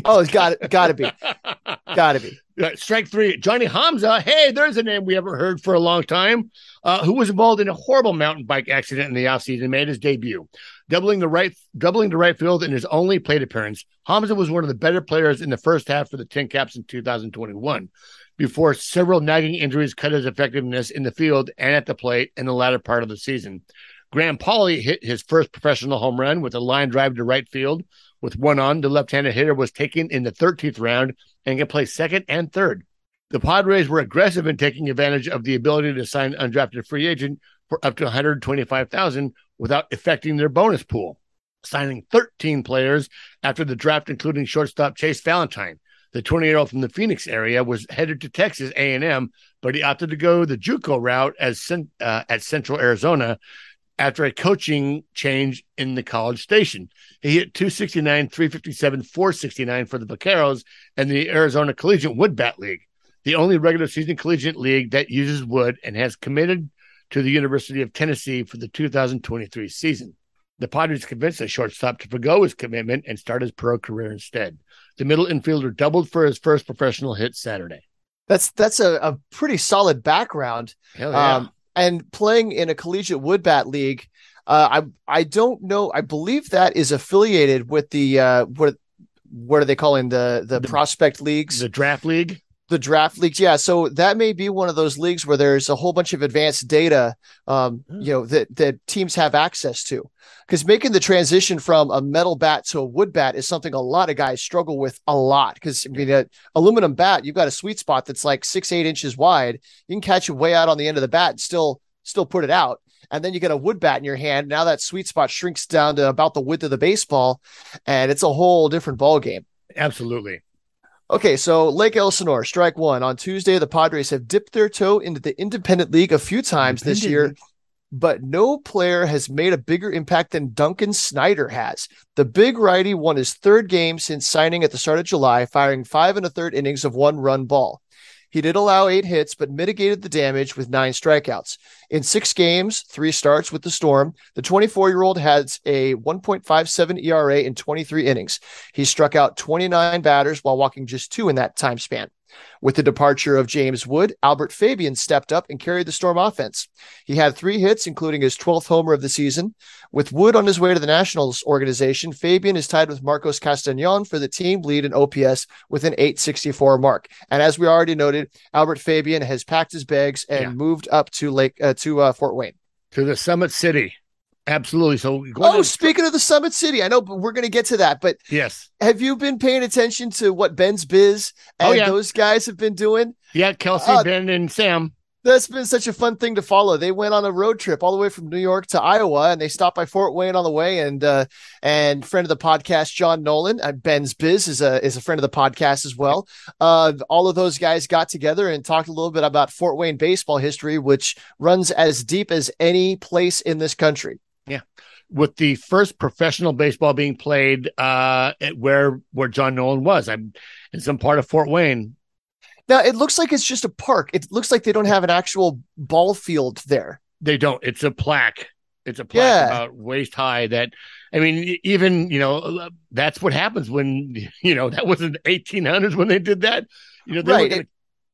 oh, it's got. Got to be. Got to be. Strike three. Jonny Homza. Hey, there's a name we haven't heard for a long time. Uh, who was involved in a horrible mountain bike accident in the offseason, and made his debut, doubling the right, doubling the right field in his only plate appearance. Homza was one of the better players in the first half for the Tin Caps in 2021, before several nagging injuries cut his effectiveness in the field and at the plate in the latter part of the season. Graham Pauley hit his first professional home run with a line drive to right field with one on. The left-handed hitter was taken in the 13th round and can play second and third. The Padres were aggressive in taking advantage of the ability to sign undrafted free agent for up to 125,000 without affecting their bonus pool, signing 13 players after the draft, including shortstop Chase Valentine. The 20-year-old from the Phoenix area was headed to Texas A&M, but he opted to go the JUCO route as uh, at Central Arizona after a coaching change in the college station. He hit 269, 357, 469 for the Vaqueros and the Arizona Collegiate Wood Bat League, the only regular season collegiate league that uses wood and has committed to the University of Tennessee for the 2023 season. The Padres convinced the shortstop to forego his commitment and start his pro career instead. The middle infielder doubled for his first professional hit Saturday. That's that's a, a pretty solid background. Hell yeah. Um, and playing in a collegiate wood bat league. Uh, I I don't know. I believe that is affiliated with the uh, what what are they calling the, the, the prospect leagues? The draft league the draft leagues. Yeah so that may be one of those leagues where there's a whole bunch of advanced data um, hmm. you know that that teams have access to. Because making the transition from a metal bat to a wood bat is something a lot of guys struggle with a lot. Because i mean an aluminum bat you've got a sweet spot that's like six eight inches wide. You can catch it way out on the end of the bat and still still put it out. And then you get a wood bat in your hand. Now that sweet spot shrinks down to about the width of the baseball and it's a whole different ball game absolutely Okay, so Lake Elsinore, strike one. On Tuesday, the Padres have dipped their toe into the Independent League a few times this year. but no player has made a bigger impact than Duncan Snyder has. The big righty won his third game since signing at the start of July, firing five and a third innings of one run ball. He did allow eight hits, but mitigated the damage with nine strikeouts. In six games, three starts with the Storm, the 24 year old has a 1.57 ERA in 23 innings. He struck out 29 batters while walking just two in that time span. With the departure of James Wood, Albert Fabian stepped up and carried the Storm offense. He had three hits, including his 12th homer of the season. With Wood on his way to the Nationals organization, Fabian is tied with Marcos Castanon for the team lead in OPS with an 864 mark. And as we already noted, Albert Fabian has packed his bags and yeah. moved up to Lake uh, to uh, Fort Wayne to the Summit City. Absolutely. So, oh, speaking of the Summit City, I know we're going to get to that, but yes, have you been paying attention to what Ben's Biz oh, and oh, yeah. those guys have been doing? Yeah, Kelsey, uh, Ben, and Sam. That's been such a fun thing to follow. They went on a road trip all the way from New York to Iowa, and they stopped by Fort Wayne on the way. And uh, and friend of the podcast, John Nolan, uh, Ben's Biz is a is a friend of the podcast as well. Uh, all of those guys got together and talked a little bit about Fort Wayne baseball history, which runs as deep as any place in this country. Yeah. With the first professional baseball being played uh, at where where John Nolan was. I'm in some part of Fort Wayne. Now it looks like it's just a park. It looks like they don't have an actual ball field there. They don't. It's a plaque. It's a plaque yeah. about waist high that I mean, even you know, that's what happens when you know that was in the 1800s when they did that. You know, they right. were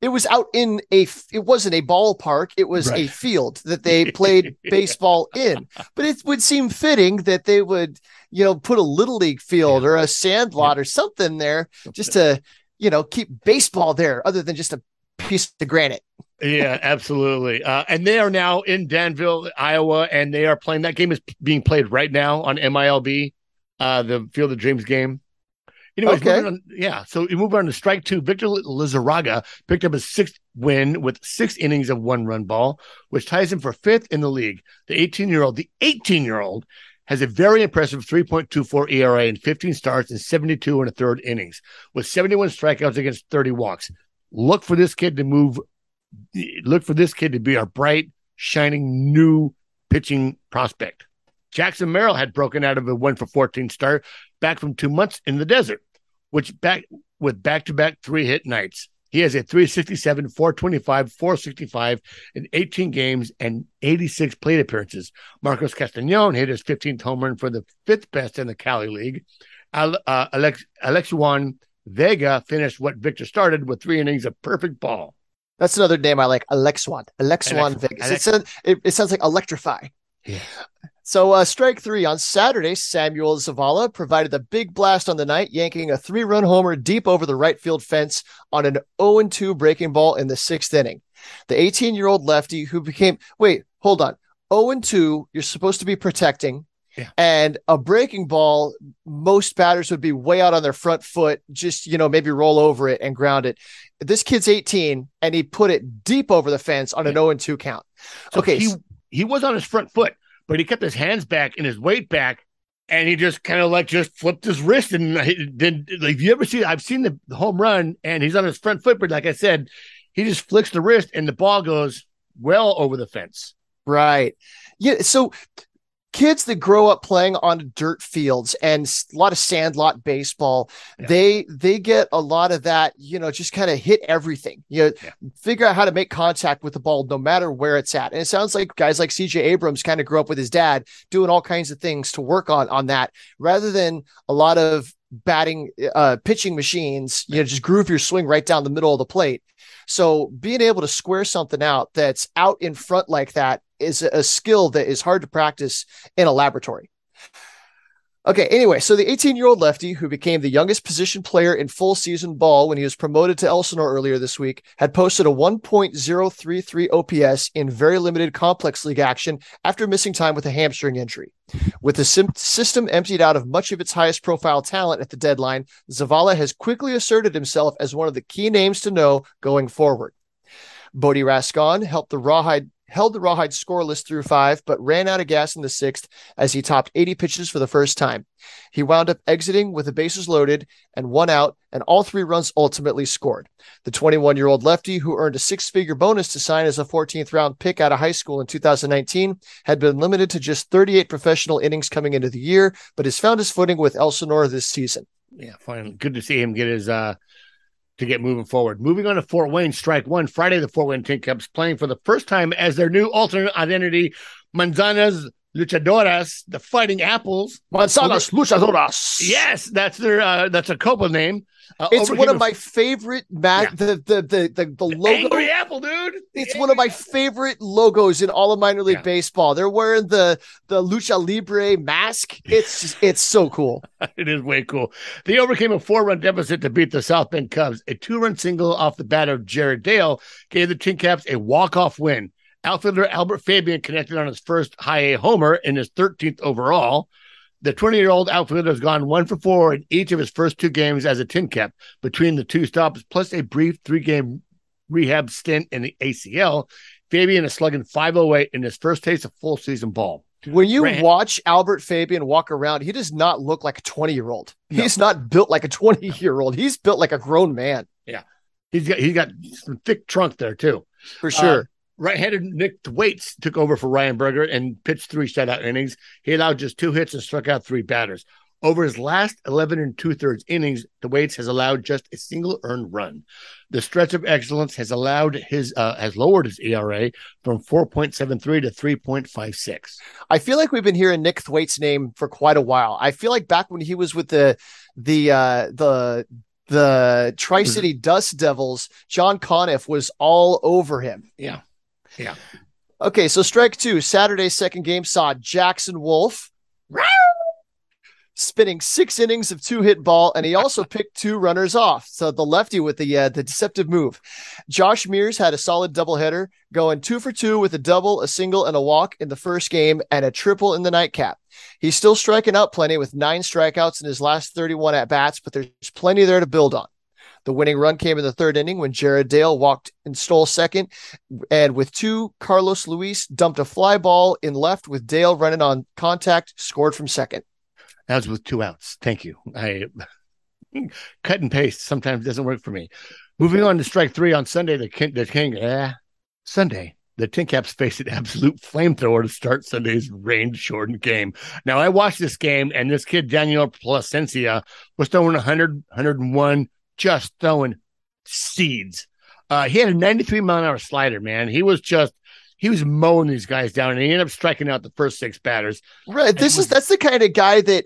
it was out in a it wasn't a ballpark it was right. a field that they played baseball in but it would seem fitting that they would you know put a little league field yeah. or a sandlot yeah. or something there just to you know keep baseball there other than just a piece of granite yeah absolutely uh, and they are now in danville iowa and they are playing that game is being played right now on milb uh, the field of dreams game Anyways, okay. On, yeah. So we move on to strike two. Victor Lizarraga picked up a sixth win with six innings of one run ball, which ties him for fifth in the league. The 18 year old, the 18 year old has a very impressive 3.24 ERA in 15 starts and 72 and a third innings with 71 strikeouts against 30 walks. Look for this kid to move. Look for this kid to be our bright, shining new pitching prospect. Jackson Merrill had broken out of a one for 14 start back from two months in the desert, which back with back to back three hit nights. He has a 367, 425, 465 in 18 games and 86 plate appearances. Marcos Castanon hit his 15th home run for the fifth best in the Cali League. uh, Alex, Alexuan Vega finished what Victor started with three innings of perfect ball. That's another name I like. Alexuan Vegas. Alex- it, sounds, it, it, sounds like electrify. Yeah. So, uh, strike three on Saturday, Samuel Zavala provided the big blast on the night, yanking a three run homer deep over the right field fence on an 0 2 breaking ball in the sixth inning. The 18 year old lefty who became, wait, hold on, 0 2, you're supposed to be protecting. Yeah. And a breaking ball, most batters would be way out on their front foot, just, you know, maybe roll over it and ground it. This kid's 18 and he put it deep over the fence on an 0 2 count. So okay. He, he was on his front foot but he kept his hands back and his weight back, and he just kind of like just flipped his wrist and then like you ever see I've seen the home run and he's on his front foot, but like I said, he just flicks the wrist and the ball goes well over the fence. Right. Yeah. So kids that grow up playing on dirt fields and a lot of sandlot baseball yeah. they they get a lot of that you know just kind of hit everything. You know yeah. figure out how to make contact with the ball no matter where it's at. And it sounds like guys like cj abrams kind of grew up with his dad doing all kinds of things to work on on that rather than a lot of batting uh pitching machines you know just groove your swing right down the middle of the plate. So being able to square something out that's out in front like that is a skill that is hard to practice in a laboratory. Okay, anyway, so the 18 year old lefty who became the youngest position player in full season ball when he was promoted to Elsinore earlier this week had posted a 1.033 OPS in very limited complex league action after missing time with a hamstring injury. With the sim- system emptied out of much of its highest profile talent at the deadline, Zavala has quickly asserted himself as one of the key names to know going forward. Bodie Rascon helped the Rawhide held the Rawhide scoreless through five, but ran out of gas in the sixth as he topped 80 pitches for the first time. He wound up exiting with the bases loaded and one out, and all three runs ultimately scored. The 21 year old lefty, who earned a six figure bonus to sign as a 14th round pick out of high school in 2019, had been limited to just 38 professional innings coming into the year, but has found his footing with Elsinore this season. Yeah, fine. Good to see him get his uh to get moving forward. Moving on to Fort Wayne, strike one. Friday, the Fort Wayne Tin Caps playing for the first time as their new alternate identity, Manzanas Luchadoras, the Fighting Apples. Manzanas Luchadoras. Yes, that's their uh, that's a Copa name. Uh, it's one of my favorite mat yeah. the, the the the the logo. Angry Apple, dude. It's Angry one of my favorite logos in all of minor league yeah. baseball. They're wearing the the lucha libre mask. It's just, it's so cool. it is way cool. They overcame a four run deficit to beat the South Bend Cubs. A two run single off the bat of Jared Dale gave the Tin Caps a walk off win. Outfielder Albert Fabian connected on his first high A homer in his 13th overall. The 20 year old outfielder has gone one for four in each of his first two games as a tin cap between the two stops, plus a brief three game rehab stint in the ACL. Fabian is slugging 508 in his first taste of full season ball. When you Rand- watch Albert Fabian walk around, he does not look like a 20 year old. No. He's not built like a 20 year old. He's built like a grown man. Yeah. He's got he's got some thick trunk there too. For sure. Uh, right-handed Nick Thwaites took over for Ryan Bergert and pitched three shutout innings. He allowed just two hits and struck out three batters. Over his last 11 and two thirds innings, Thwaites has allowed just a single earned run. The stretch of excellence has allowed his uh, has lowered his ERA from 4.73 to 3.56. I feel like we've been hearing Nick Thwaites' name for quite a while. I feel like back when he was with the the uh, the the Tri City Dust Devils, John Conniff was all over him. Yeah. Yeah. Okay, so strike two. Saturday's second game saw Jackson Wolf spinning six innings of two hit ball, and he also picked two runners off. So the lefty with the uh, the deceptive move. Josh Mears had a solid doubleheader, going two for two with a double, a single, and a walk in the first game, and a triple in the nightcap. He's still striking out plenty with nine strikeouts in his last 31 at bats, but there's plenty there to build on. The winning run came in the third inning when Jared Dale walked and stole second. And with two, Carlos Luis dumped a fly ball in left with Dale running on contact, scored from second. That was with two outs. Thank you. I cut and paste sometimes doesn't work for me. Moving on to strike three on Sunday, the King, the King, eh, Sunday, the Tin Caps faced an absolute flamethrower to start Sunday's rain shortened game. Now, I watched this game, and this kid, Daniel Plasencia, was throwing 100, 101, just throwing seeds. Uh, he had a 93 mile an hour slider, man. He was just he was mowing these guys down, and he ended up striking out the first six batters. Right. This was, is that's the kind of guy that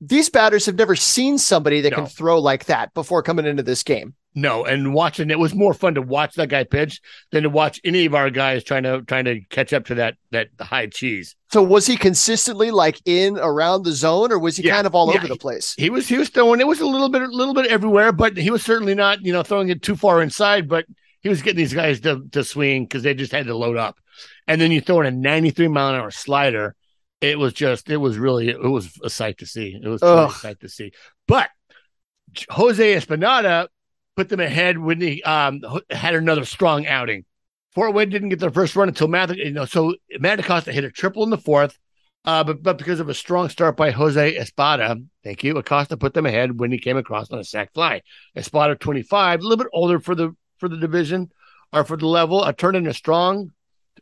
these batters have never seen somebody that no. can throw like that before coming into this game. No, and watching it was more fun to watch that guy pitch than to watch any of our guys trying to trying to catch up to that that high cheese. So was he consistently like in around the zone, or was he yeah, kind of all yeah, over the place? He, he was he was throwing it was a little bit a little bit everywhere, but he was certainly not you know throwing it too far inside. But he was getting these guys to to swing because they just had to load up, and then you throw in a 93 mile an hour slider. It was just it was really it was a sight to see. It was a sight to see, but. Jose Espada put them ahead when he um, had another strong outing. Fort Wayne didn't get their first run until Matt, you know, so Matt Acosta hit a triple in the fourth. Uh, but but because of a strong start by Jose Espada, thank you, Acosta put them ahead when he came across on a sac fly. Espada, twenty five, a little bit older for the for the division or for the level, uh, turned in a strong,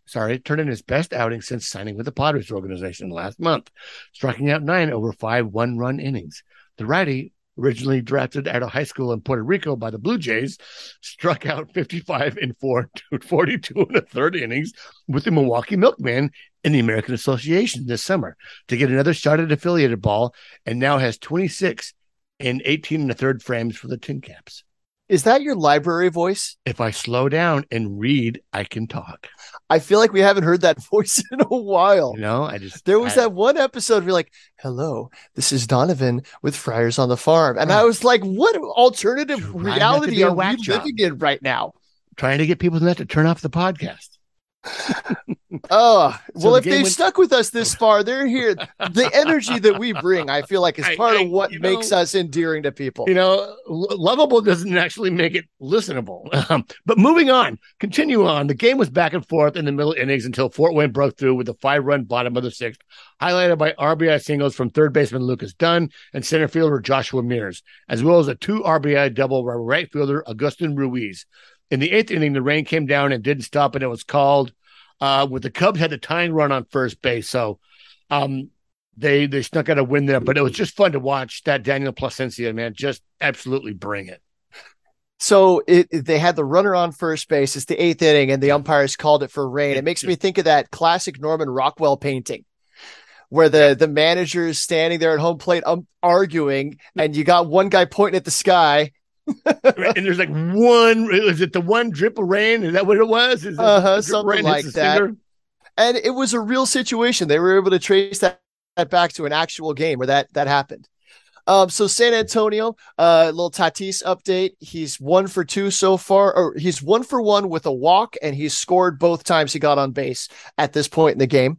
sorry, turned in his best outing since signing with the Padres organization last month, striking out nine over five one run innings. The righty originally drafted out of high school in Puerto Rico by the Blue Jays, struck out 55 in four, 42 in the third innings with the Milwaukee Milkmen in the American Association this summer to get another shot at affiliated ball and now has 26 in 18 and a third frames for the Tin Caps. Is that your library voice? If I slow down and read, I can talk. I feel like we haven't heard that voice in a while. No, I just there was I, that one episode where you're like, "Hello, this is Donovan with Friars on the Farm," and I ah. was like, "What alternative reality are we living in right now?" Trying to get people to to turn off the podcast. Oh, well, the if game they've went- stuck with us this far, they're here. The energy that we bring, I feel like, is part I- of what makes know- us endearing to people. You know, lovable doesn't actually make it listenable. Um, but moving on, continue on. The game was back and forth in the middle innings until Fort Wayne broke through with a five run bottom of the sixth, highlighted by RBI singles from third baseman Lucas Dunn and center fielder Joshua Mears, as well as a two RBI double by right fielder Agustin Ruiz. In the eighth inning, the rain came down and didn't stop, and it was called uh, with the Cubs had the tying run on first base. So um, they they snuck out a win there, but it was just fun to watch that Daniel Placencia man just absolutely bring it. So it, it- they had the runner on first base. It's the eighth inning, and the umpires called it for rain. It makes me think of that classic Norman Rockwell painting, where the the manager is standing there at home plate um, arguing, and you got one guy pointing at the sky. And there's like one is it the one drip of rain? Is that what it was? Is it Uh-huh, the drip of something like that. and it was a real situation. They were able to trace that, that back to an actual game where that that happened. Um, so San Antonio, uh, little Tatis update. He's one for two so far, or he's one for one with a walk, and he's scored both times he got on base at this point in the game.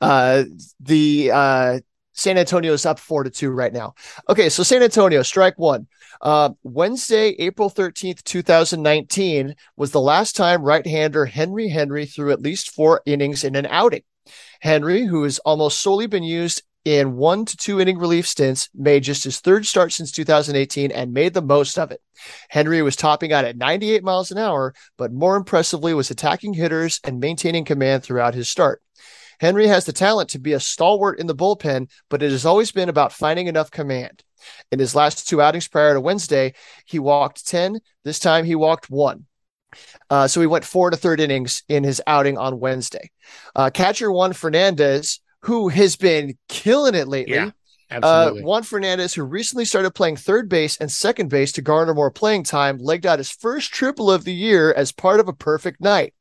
Uh, the uh, San Antonio is up four to two right now. Okay, so San Antonio, strike one. Uh, Wednesday, April 13th, 2019 was the last time right-hander Henry Henry threw at least four innings in an outing. Henry, who has almost solely been used in one to two inning relief stints, made just his third start since 2018 and made the most of it. Henry was topping out at 98 miles an hour, but more impressively was attacking hitters and maintaining command throughout his start. Henry has the talent to be a stalwart in the bullpen, but it has always been about finding enough command. In his last two outings prior to Wednesday, he walked 10. This time he walked one. Uh, so he went four to third innings in his outing on Wednesday. Uh, catcher Juan Fernandez, who has been killing it lately. Yeah, Uh. Juan Fernandez, who recently started playing third base and second base to garner more playing time, legged out his first triple of the year as part of a perfect night.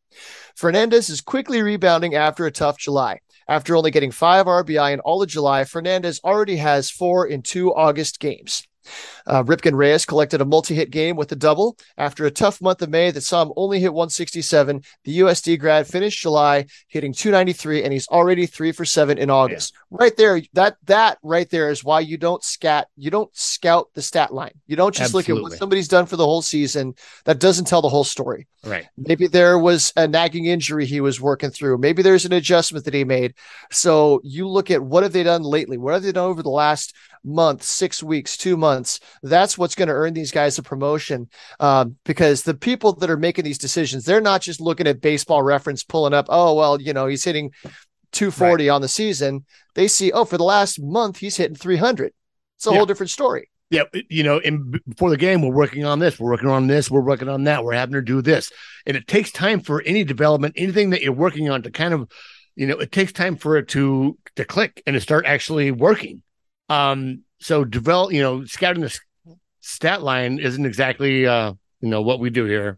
Fernandez is quickly rebounding after a tough July. After only getting five RBI in all of July, Fernandez already has four in two August games. Uh, Ripken Reyes collected a multi hit game with a double. After a tough month of May that saw him only hit 167, the USD grad finished July hitting 293, and he's already three for seven in August. Right there, that that right there is why you don't scat, you don't scout the stat line. You don't just look at what somebody's done for the whole season. That doesn't tell the whole story. right. Maybe there was a nagging injury he was working through. Maybe there's an adjustment that he made. So you look at what have they done lately? What have they done over the last month, six weeks, two months? That's what's going to earn these guys a promotion. Um, because the people that are making these decisions, they're not just looking at baseball reference, pulling up, oh, well, you know, he's hitting 240 on the season. They see, oh, for the last month, he's hitting 300. It's a Yeah. whole different story. Yeah, you know, in before the game, we're working on this, we're working on this, we're working on that, we're having to do this, and it takes time for any development, anything that you're working on to kind of, you know, it takes time for it to to click and to start actually working. Um, so develop, you know, scouting the stat line isn't exactly, uh, you know, what we do here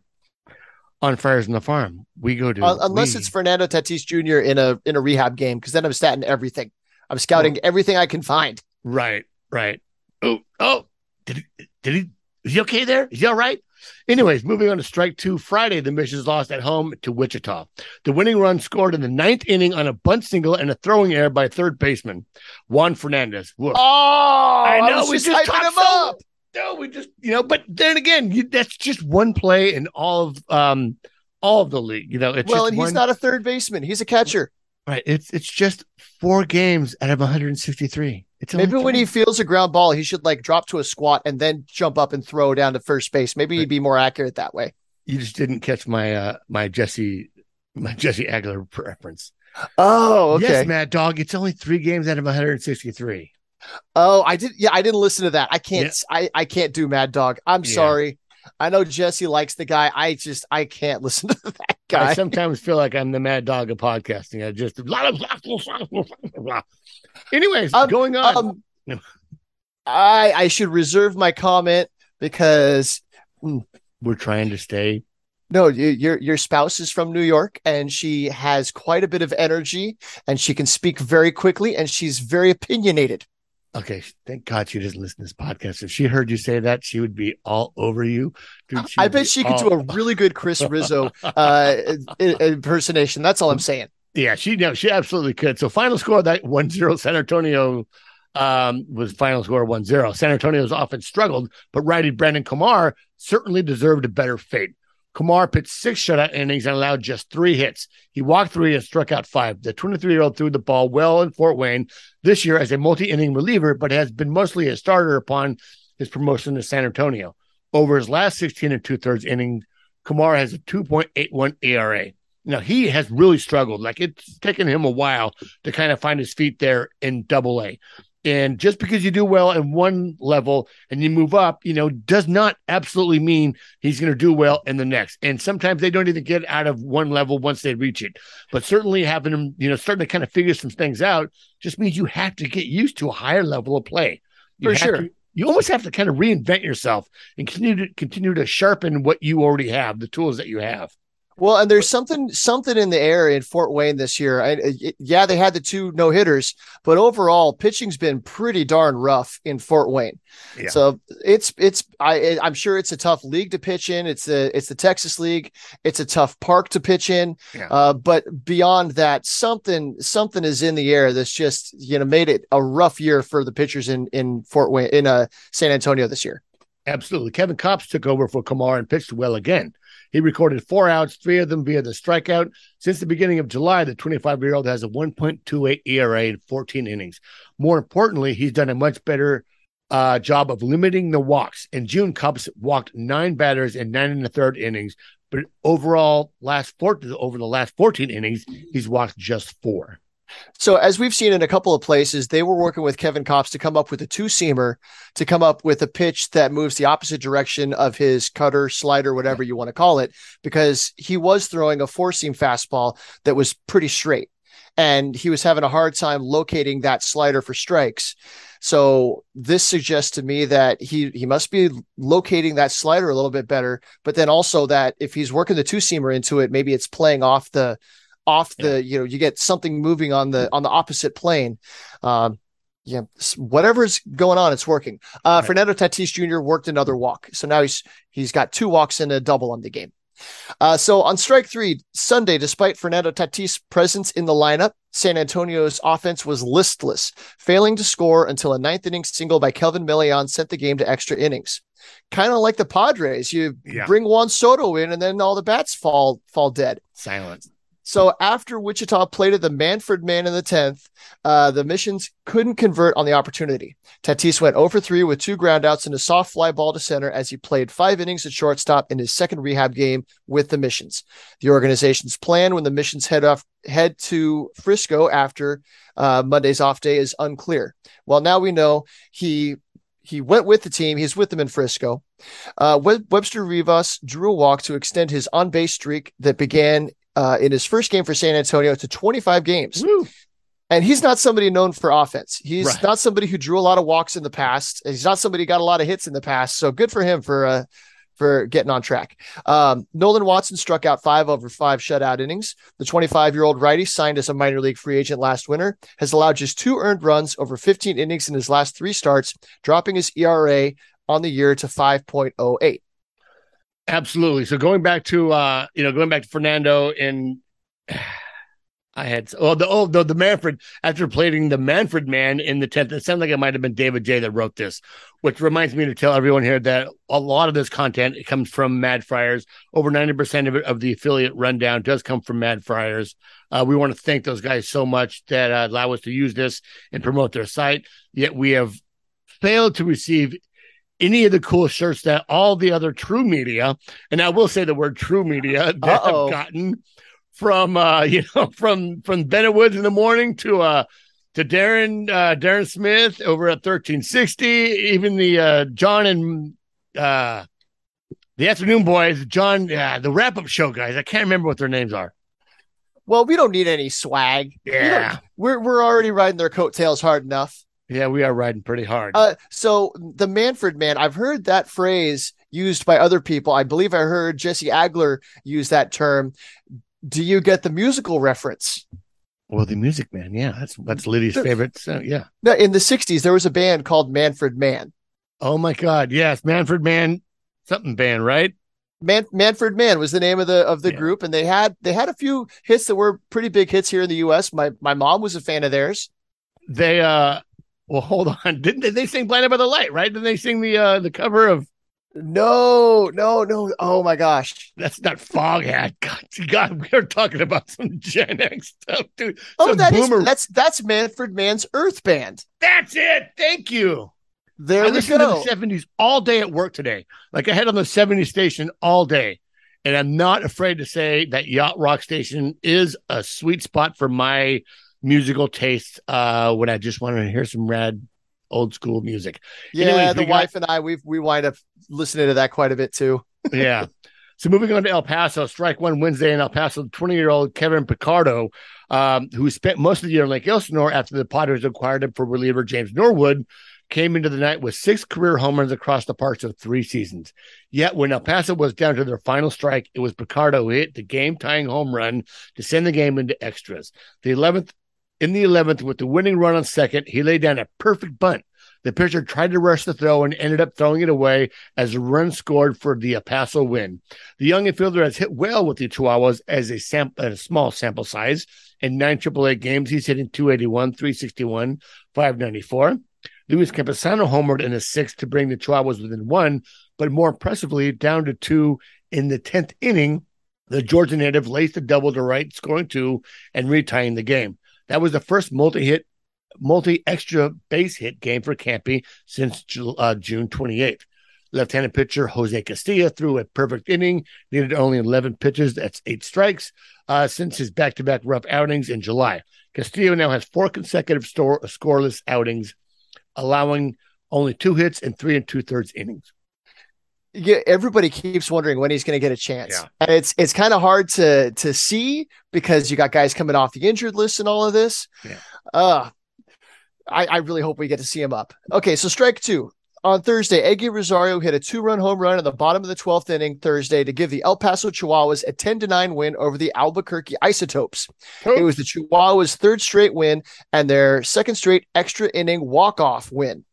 on Friars on the Farm. We go to Uh, unless we- it's Fernando Tatis Jr. in a in a rehab game, because then I'm statting everything. I'm scouting everything I can find. Right, right. Oh, oh, did he, did he, is he okay there? Is he all right? Anyways, moving on to strike two. Friday, the Missions lost at home to Wichita. The winning run scored in the ninth inning on a bunt single and a throwing error by third baseman Juan Fernandez. Woof. Oh, I know, was we just just him so- up. No, we just you know, but then again, you, that's just one play in all of um all of the league. You know, it's Well, and he's not a third baseman; he's a catcher. right. It's it's just four games out of 163. It's Maybe when he feels a ground ball, he should like drop to a squat and then jump up and throw down to first base. Maybe he'd be more accurate that way. you just didn't catch my uh my Jesse my Jesse Agler reference. Oh, okay. Yes, Mad Dog. It's only three games out of 163. Oh, I did. Yeah, I didn't listen to that. I can't. I I can't do Mad Dog. I'm Yeah. sorry. I know Jesse likes the guy. I just I can't listen to that guy. I sometimes feel like I'm the Mad Dog of podcasting. I just anyways, Um, going on. Um, I I should reserve my comment because We're trying to stay. no, you, your your spouse is from New York and she has quite a bit of energy and she can speak very quickly and she's very opinionated. Okay, thank God she doesn't listen to this podcast. If she heard you say that, she would be all over you. Dude, I bet she all... could do a really good Chris Russo uh, impersonation. That's all I'm saying. Yeah, she no, she absolutely could. So final score that 1-0 San Antonio um, was final score 1-0. San Antonio's offense struggled, but righty Brandon Komar certainly deserved a better fate. Komar pitched six shutout innings and allowed just three hits. He walked three and struck out five. The 23 year old threw the ball well in Fort Wayne this year as a multi inning reliever, but has been mostly a starter upon his promotion to San Antonio. Over his last 16 and two thirds innings, Komar has a 2.81 ERA. Now he has really struggled. Like it's taken him a while to kind of find his feet there in double A. And just because you do well in one level and you move up, you know, does not absolutely mean he's going to do well in the next. And sometimes they don't even get out of one level once they reach it. But certainly having him, you know, starting to kind of figure some things out just means you have to get used to a higher level of play. You For sure. To, you almost have to kind of reinvent yourself and continue to continue to sharpen what you already have, the tools that you have. Well, and there's something something in the air in Fort Wayne this year. I, it, yeah, they had the two no hitters, but overall, pitching's been pretty darn rough in Fort Wayne. Yeah. So it's it's I I'm sure it's a tough league to pitch in. It's the it's the Texas League. It's a tough park to pitch in. Yeah. Uh, but beyond that, something something is in the air that's just you know made it a rough year for the pitchers in in Fort Wayne in uh, San Antonio this year. Absolutely, Kevin Kopps took over for Komar and pitched well again. He recorded four outs, three of them via the strikeout. Since the beginning of July, the 25 year old has a 1.28 ERA in 14 innings. More importantly, he's done a much better uh, job of limiting the walks. In June, Kopps walked nine batters in nine and a third innings, but overall, last four, over the last 14 innings, he's walked just four. So, as we've seen in a couple of places, they were working with Kevin Kopps to come up with a two seamer to come up with a pitch that moves the opposite direction of his cutter, slider, whatever you want to call it, because he was throwing a four seam fastball that was pretty straight. And he was having a hard time locating that slider for strikes. So this suggests to me that he he must be locating that slider a little bit better, but then also that if he's working the two seamer into it, maybe it's playing off the off the yeah. you know you get something moving on the on the opposite plane. Um yeah whatever's going on it's working. Uh right. fernando tatis jr worked another walk. So now he's he's got two walks and a double on the game. Uh, so on strike three sunday despite fernando tatis presence in the lineup san antonio's offense was listless failing to score until a ninth inning single by kelvin Melean sent the game to extra innings. Kind of like the padres you yeah. bring juan soto in and then all the bats fall fall dead. Silence so after Wichita plated the Manfred man in the 10th, uh, the missions couldn't convert on the opportunity. Tatis went over 3 with two groundouts and a soft fly ball to center as he played five innings at shortstop in his second rehab game with the missions. The organization's plan when the missions head off head to Frisco after uh, Monday's off day is unclear. Well, now we know he he went with the team. He's with them in Frisco. Uh, Webster Rivas drew a walk to extend his on base streak that began uh, in his first game for San Antonio to 25 games. Woo. And he's not somebody known for offense. He's right. not somebody who drew a lot of walks in the past. He's not somebody who got a lot of hits in the past. So good for him for uh, for getting on track. Um, Nolan Watson struck out five over five shutout innings. The 25 year old righty signed as a minor league free agent last winter has allowed just two earned runs over 15 innings in his last three starts, dropping his ERA on the year to 5.08. Absolutely. So going back to uh, you know, going back to Fernando and I had oh the oh the, the Manfred after playing the Manfred man in the tenth. It sounds like it might have been David J that wrote this, which reminds me to tell everyone here that a lot of this content comes from Mad Friars. Over ninety percent of it of the affiliate rundown does come from Mad Friars. Uh, we want to thank those guys so much that uh, allow us to use this and promote their site. Yet we have failed to receive any of the cool shirts that all the other true media, and I will say the word true media that Uh-oh. have gotten from uh, you know, from from Bennett Woods in the morning to uh to Darren uh Darren Smith over at 1360, even the uh John and uh the afternoon boys, John, uh, the wrap up show guys. I can't remember what their names are. Well, we don't need any swag. Yeah, we're we're already riding their coattails hard enough. Yeah, we are riding pretty hard. Uh, so the Manfred man, I've heard that phrase used by other people. I believe I heard Jesse Agler use that term. Do you get the musical reference? Well, the Music Man, yeah, that's that's Liddy's favorite. So, yeah. No, in the '60s, there was a band called Manfred Mann. Oh my God, yes, Manfred Mann, something band, right? Man, Manfred Mann was the name of the of the Yeah. group, and they had they had a few hits that were pretty big hits here in the U.S. My my mom was a fan of theirs. They uh, well, hold on, didn't they, they sing "Blinded by the Light"? Right? Didn't they sing the uh the cover of No, no, no. Oh my gosh. that's not Foghat? God, God, we are talking about some Gen X stuff, dude. Oh, Some that is boomer- that's that's Manfred Mann's Earth Band. That's it. Thank you. There I we listened go. to the seventies all day at work today. Like I had on the '70s station all day, and I'm not afraid to say that yacht rock station is a sweet spot for my musical taste. Uh, when I just want to hear some rad old school music. Yeah, Anyways, the we got- wife and I we've we wind up listening to that quite a bit too. yeah. So moving on to El Paso, strike one Wednesday in El Paso, 20 year old Kevin Pichardo, um, who spent most of the year in Lake Elsinore after the Padres acquired him for reliever James Norwood, came into the night with six career home runs across the parts of three seasons. Yet when El Paso was down to their final strike, it was Pichardo who hit the game tying home run to send the game into extras. The 11th, in the 11th, with the winning run on second, he laid down a perfect bunt. The pitcher tried to rush the throw and ended up throwing it away as a run scored for the Paso win. The young infielder has hit well with the Chihuahuas as a, sam- a small sample size. In nine AAA games, he's hitting 281, 361, 594. Luis Campusano homered in the sixth to bring the Chihuahuas within one, but more impressively, down to two in the 10th inning. The Georgia native laced a double to right, scoring two and retying the game. That was the first multi hit, multi extra base hit game for Campy since uh, June 28th. Left handed pitcher Jose Castillo threw a perfect inning, needed only 11 pitches. That's eight strikes uh, since his back to back rough outings in July. Castillo now has four consecutive store, scoreless outings, allowing only two hits and three and two thirds innings. Yeah, everybody keeps wondering when he's going to get a chance. Yeah. And it's it's kind of hard to to see because you got guys coming off the injured list and all of this. Yeah. Uh I, I really hope we get to see him up. Okay, so strike two. On Thursday, Eguy Rosario hit a two-run home run in the bottom of the 12th inning Thursday to give the El Paso Chihuahuas a 10 to 9 win over the Albuquerque Isotopes. It was the Chihuahuas' third straight win and their second straight extra inning walk-off win.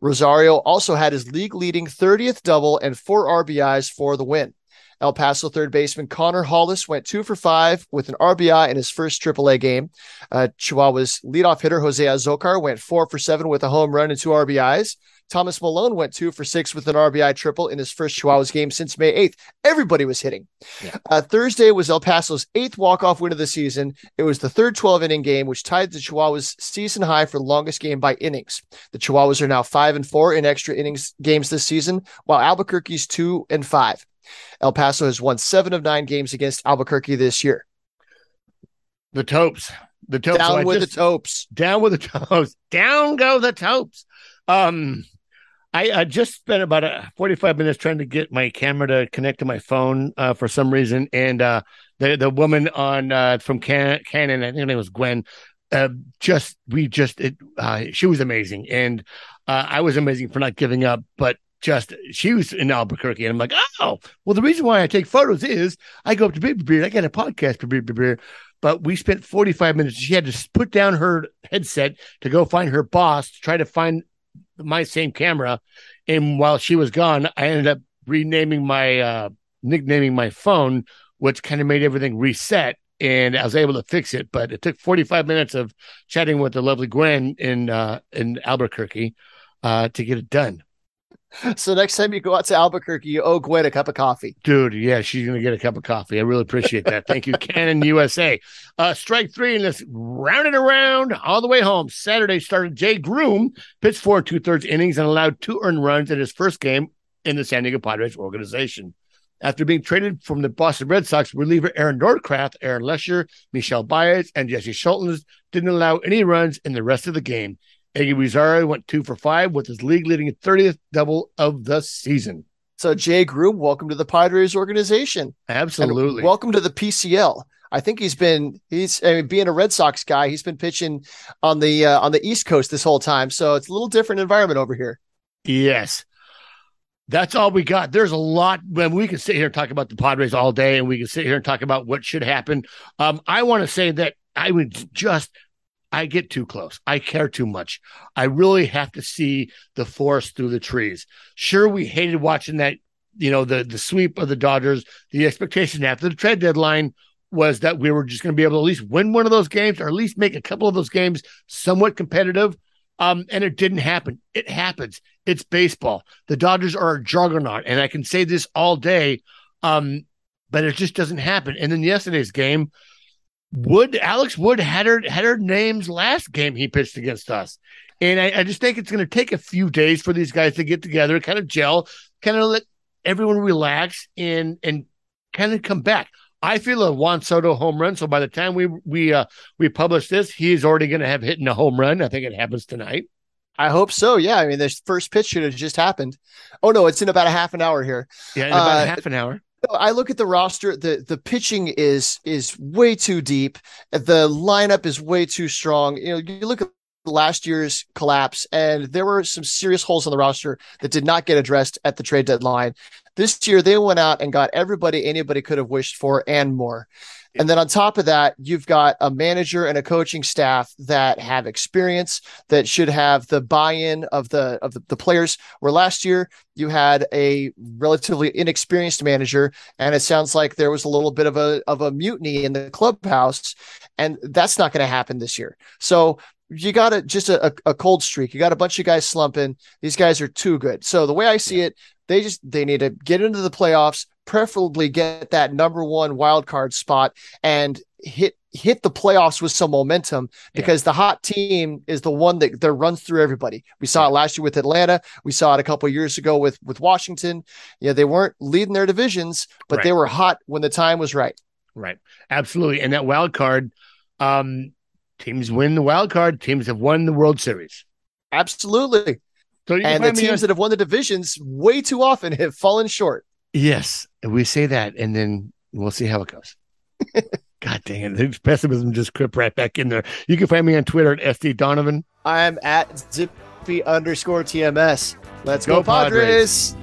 Rosario also had his league leading 30th double and four RBIs for the win. El Paso third baseman Connor Hollis went two for five with an RBI in his first AAA game. Uh, Chihuahua's leadoff hitter Jose Azocar went four for seven with a home run and two RBIs. Thomas Malone went two for six with an RBI triple in his first Chihuahuas game since May 8th. Everybody was hitting. Yeah. Uh, Thursday was El Paso's eighth walk-off win of the season. It was the third 12-inning game, which tied the Chihuahuas' season high for longest game by innings. The Chihuahuas are now five and four in extra innings games this season, while Albuquerque's two and five. El Paso has won seven of nine games against Albuquerque this year. The Topes. The Topes. So Down with just- the Topes. down with the Topes. Down go the Topes. Um, I, I just spent about uh 45 minutes trying to get my camera to connect to my phone uh, for some reason. And uh, the, the woman on uh, from Can- Canon, I think her name was Gwen, uh, just, we just, it, uh, she was amazing. And uh, I was amazing for not giving up, but just, she was in Albuquerque. And I'm like, oh, well, the reason why I take photos is I go up to Beer Beer. I got a podcast for Beer Beer. But we spent 45 minutes. She had to put down her headset to go find her boss to try to find my same camera. And while she was gone, I ended up renaming my uh nicknaming my phone, which kind of made everything reset. And I was able to fix it, but it took 45 minutes of chatting with the lovely Gwen in uh in Albuquerque uh to get it done. So next time you go out to Albuquerque, you owe Gwen a cup of coffee. Dude, yeah, she's gonna get a cup of coffee. I really appreciate that. Thank you, Canon USA. Uh, strike three, and let's round it around all the way home. Saturday started Jay Groome, pitched four and two thirds innings and allowed two earned runs in his first game in the San Diego Padres organization. After being traded from the Boston Red Sox, reliever Aaron Northcraft, Aaron Leasher, Michel Baez, and Jesse Schultz didn't allow any runs in the rest of the game. Eguy Rosario went two for five with his league leading 30th double of the season. So Jay Groome, welcome to the Padres organization. And Absolutely. welcome to the PCL. I think he's been he's I mean, being a Red Sox guy. He's been pitching on the uh, on the East Coast this whole time, so it's a little different environment over here. Yes. That's all we got. There's a lot when we can sit here and talk about the Padres all day and we can sit here and talk about what should happen. Um, I want to say that I would just I get too close. I care too much. I really have to see the forest through the trees. Sure, we hated watching that, you know, the the sweep of the Dodgers. The expectation after the trade deadline was that we were just going to be able to at least win one of those games or at least make a couple of those games somewhat competitive. Um, and it didn't happen. It happens. It's baseball. The Dodgers are a juggernaut, and I can say this all day. Um, but it just doesn't happen. And then yesterday's game, Wood, Alex Wood had her had her names last game he pitched against us. And I, I just think it's going to take a few days for these guys to get together, kind of gel, kind of let everyone relax and and kind of come back. I feel a Juan Soto home run. So by the time we we uh we publish this, he's already going to have hit in a home run. I think it happens tonight. I hope so. Yeah, I mean, this first pitch should have just happened. Oh no, it's in about a half an hour here. Yeah, in about uh, half an hour. I look at the roster. the The pitching is is way too deep. The lineup is way too strong. You know, you look at last year's collapse, and there were some serious holes on the roster that did not get addressed at the trade deadline. This year, they went out and got everybody anybody could have wished for and more. And then on top of that, you've got a manager and a coaching staff that have experience that should have the buy-in of the of the, the players. Where last year you had a relatively inexperienced manager, and it sounds like there was a little bit of a of a mutiny in the clubhouse, and that's not going to happen this year. So you got a just a, a cold streak. You got a bunch of guys slumping. These guys are too good. So the way I see it, they just they need to get into the playoffs, preferably get that number one wild card spot and hit hit the playoffs with some momentum because yeah. the hot team is the one that, that runs through everybody. We saw yeah. it last year with Atlanta. We saw it a couple years ago with with Washington. Yeah, they weren't leading their divisions, but right. they were hot when the time was right. Right. Absolutely. And that wild card, um, teams win the wild card. Teams have won the World Series. Absolutely. So and the teams on- that have won the divisions way too often have fallen short. Yes, we say that, and then we'll see how it goes. God dang it! The pessimism just crept right back in there. You can find me on Twitter at SD Donovan. I'm at Zippy underscore TMS. Let's go, go Padres. Padres.